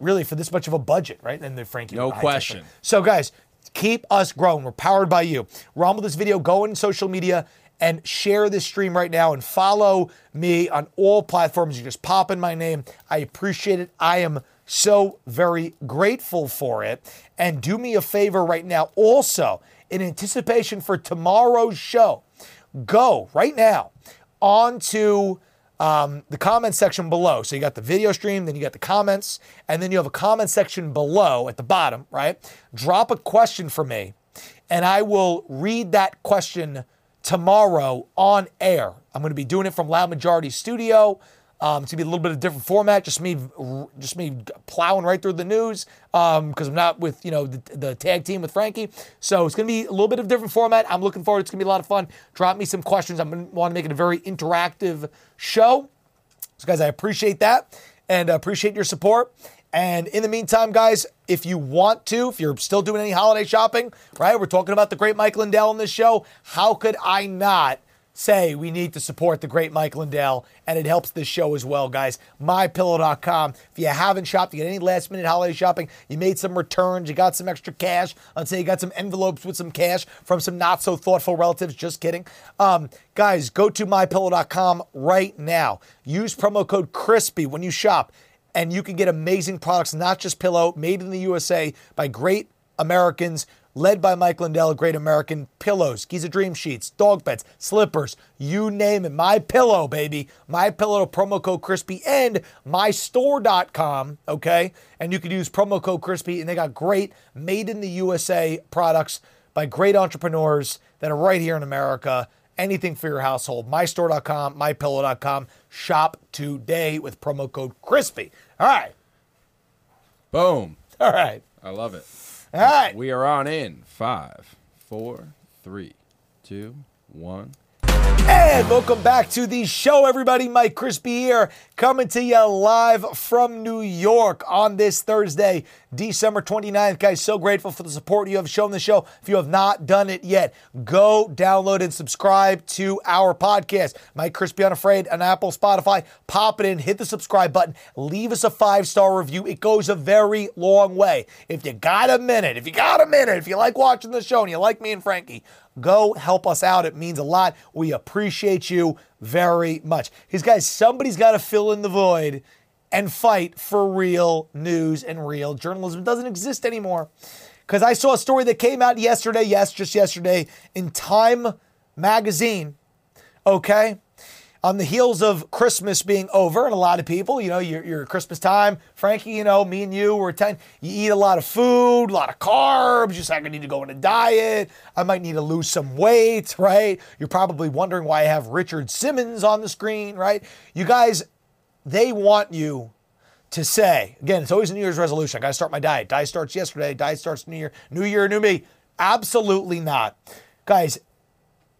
really for this much of a budget, right? And the Frankie, No question. So guys, keep us growing. We're powered by you. Rumble this video, go in social media and share this stream right now and follow me on all platforms. You just pop in my name. I appreciate it. I am so very grateful for it. And do me a favor right now, also in anticipation for tomorrow's show, go right now onto um, the comment section below. So you got the video stream, then you got the comments, and then you have a comment section below at the bottom, right? Drop a question for me, and I will read that question tomorrow on air. I'm going to be doing it from Loud Majority Studio. Um, it's gonna be a little bit of different format, just me, just me plowing right through the news because I'm not with you know the, the tag team with Frankie. So it's gonna be a little bit of different format. I'm looking forward. It's gonna be a lot of fun. Drop me some questions. I'm gonna want to make it a very interactive show. So guys, I appreciate that and appreciate your support. And in the meantime, guys, if you want to, if you're still doing any holiday shopping, right? We're talking about the great Mike Lindell in this show. How could I not? Say we need to support the great Mike Lindell, and it helps this show as well, guys. MyPillow.com. If you haven't shopped, you get any last minute holiday shopping, you made some returns, you got some extra cash. Let's say you got some envelopes with some cash from some not so thoughtful relatives. Just kidding. Um, guys, go to MyPillow.com right now. Use promo code CRISPI when you shop, and you can get amazing products, not just pillow, made in the USA by great Americans led by Mike Lindell, Great American Pillows, Giza Dream Sheets, dog beds, slippers, you name it. My Pillow, baby. My Pillow, promo code Crispi, and mystore.com, okay? And you can use promo code Crispi, and they got great made in the USA products by great entrepreneurs that are right here in America. Anything for your household. Mystore.com, mypillow.com. Shop today with promo code Crispi. All right. Boom. All right. I love it. All right. We are on in five, four, three, two, one. And welcome back to the show, everybody. Mike Crispi here, coming to you live from New York on this Thursday, December 29th. Guys, so grateful for the support you have shown the show. If you have not done it yet, go download and subscribe to our podcast. Mike Crispi Unafraid on Apple, Spotify. Pop it in, hit the subscribe button, leave us a five star review. It goes a very long way. If you got a minute, if you got a minute, if you like watching the show and you like me and Frankie, Go help us out. It means a lot. We appreciate you very much. Because, guys, somebody's got to fill in the void and fight for real news and real journalism. It doesn't exist anymore. Because I saw a story that came out yesterday, yes, just yesterday, in Time magazine. Okay? On the heels of Christmas being over, and a lot of people, you know, your, Christmas time, Frankie, you know, me and you were 10, you eat a lot of food, a lot of carbs, you're saying I need to go on a diet, I might need to lose some weight, right? You're probably wondering why I have Richard Simmons on the screen, right? You guys, they want you to say, again, it's always a New Year's resolution. I got to start my diet. Diet starts yesterday, diet starts New Year, New Year, new me. Absolutely not. Guys,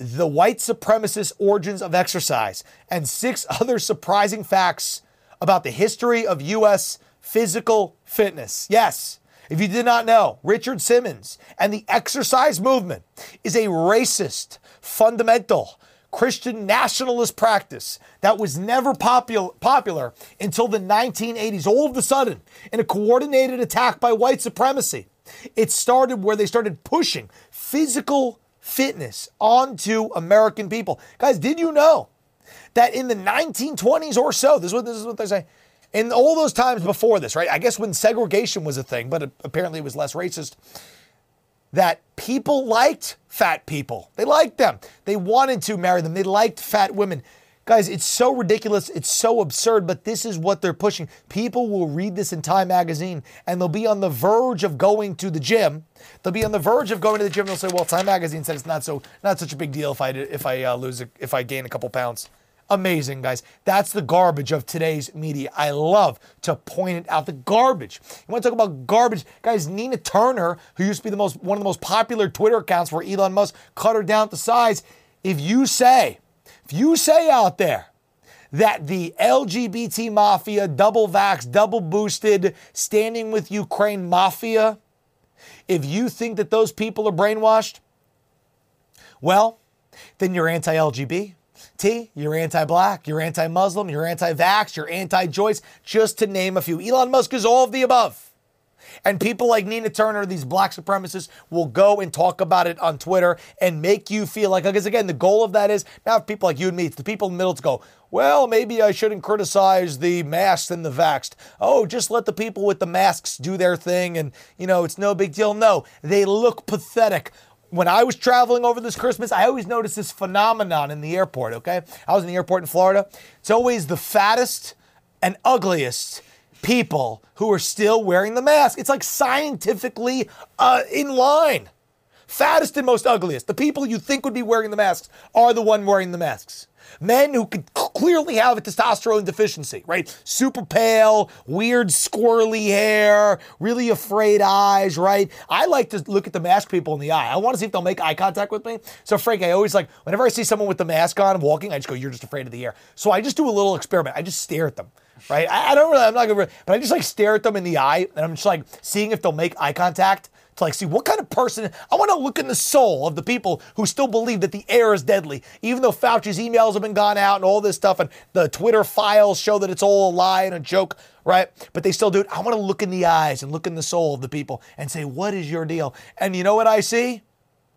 the white supremacist origins of exercise, and six other surprising facts about the history of U.S. physical fitness. Yes, if you did not know, Richard Simmons and the exercise movement is a racist, fundamental, Christian nationalist practice that was never popul- popular until the 1980s. All of a sudden, in a coordinated attack by white supremacy, it started where they started pushing physical fitness onto American people. Guys, did you know that in the 1920s or so, this is what, this is what they say, in all those times before this, right? I guess when segregation was a thing, but apparently it was less racist, that people liked fat people. They liked them. They wanted to marry them. They liked fat women. Guys, it's so ridiculous. It's so absurd, but this is what they're pushing. People will read this in Time magazine and they'll be on the verge of going to the gym. They'll be on the verge of going to the gym. And they'll say, "Well, Time magazine said it's not so not such a big deal if I if I uh, lose a, if I gain a couple pounds." Amazing, guys. That's the garbage of today's media. I love to point it out. The garbage. You want to talk about garbage, guys? Nina Turner, who used to be the most one of the most popular Twitter accounts for Elon Musk, cut her down to size. If you say if you say out there that the LGBT mafia, double vax, double boosted, standing with Ukraine mafia, if you think that those people are brainwashed, well, then you're anti LGBT. You're anti black, you're anti Muslim, you're anti vax, you're anti Joyce, just to name a few. Elon Musk is all of the above. And people like Nina Turner, these black supremacists, will go and talk about it on Twitter and make you feel like, because again, the goal of that is not people like you and me, it's the people in the middle to go, well, maybe I shouldn't criticize the masks and the vaxxed. Oh, just let the people with the masks do their thing and, you know, it's no big deal. No, they look pathetic when I was traveling over this Christmas, I always noticed this phenomenon in the airport, okay? I was in the airport in Florida. It's always the fattest and ugliest people who are still wearing the mask. It's like scientifically uh, in line. Fattest and most ugliest. The people you think would be wearing the masks are the one wearing the masks. Men who could clearly have a testosterone deficiency, right? Super pale, weird squirrely hair, really afraid eyes, right? I like to look at the mask people in the eye. I want to see if they'll make eye contact with me. So, Frank, I always like, whenever I see someone with the mask on walking, I just go, you're just afraid of the air. So I just do a little experiment. I just stare at them right? I, I, don't really, I'm not gonna, but I just like stare at them in the eye and I'm just like seeing if they'll make eye contact to like see what kind of person I want to look in the soul of the people who still believe that the air is deadly, even though Fauci's emails have been gone out and all this stuff, and the Twitter files show that it's all a lie and a joke, right? But they still do it. I want to look in the eyes and look in the soul of the people and say, what is your deal? And you know what I see?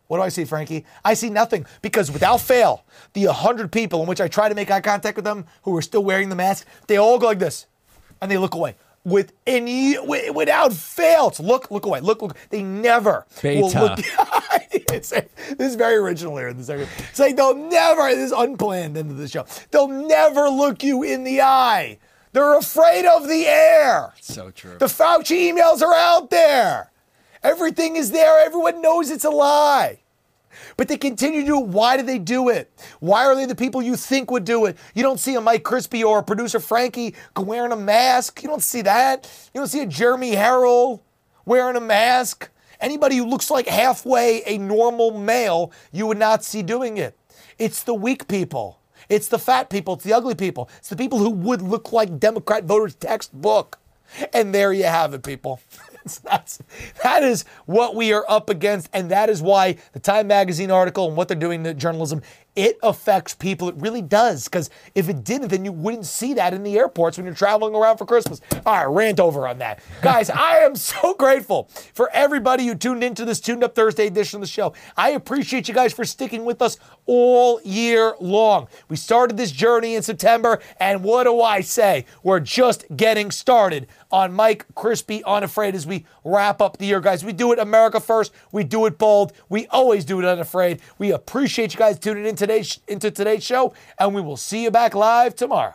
What do I see, Frankie? I see nothing because without fail, the 100 people in which I try to make eye contact with them who are still wearing the mask, they all go like this and they look away with any without fail. It's look, look away, look, look. They never Beta. will look. it's, this is very original here in the second. It's like they'll never. This is unplanned into the show. They'll never look you in the eye. They're afraid of the air. So true. The Fauci emails are out there. Everything is there. Everyone knows it's a lie. But they continue to do it. Why do they do it? Why are they the people you think would do it? You don't see a Mike Crispi or a producer Frankie wearing a mask. You don't see that. You don't see a Jeremy Harrell wearing a mask. Anybody who looks like halfway a normal male, you would not see doing it. It's the weak people. It's the fat people. It's the ugly people. It's the people who would look like Democrat voters' textbook. And there you have it, people. That's, that is what we are up against. And that is why the Time Magazine article and what they're doing to journalism it affects people. It really does. Because if it didn't, then you wouldn't see that in the airports when you're traveling around for Christmas. All right, rant over on that. Guys, I am so grateful for everybody who tuned into this Tuned Up Thursday edition of the show. I appreciate you guys for sticking with us all year long. We started this journey in September, and what do I say? We're just getting started on Mike Crispi Unafraid as we wrap up the year, guys. We do it America first. We do it bold. We always do it unafraid. We appreciate you guys tuning in today into today's show, and we will see you back live tomorrow.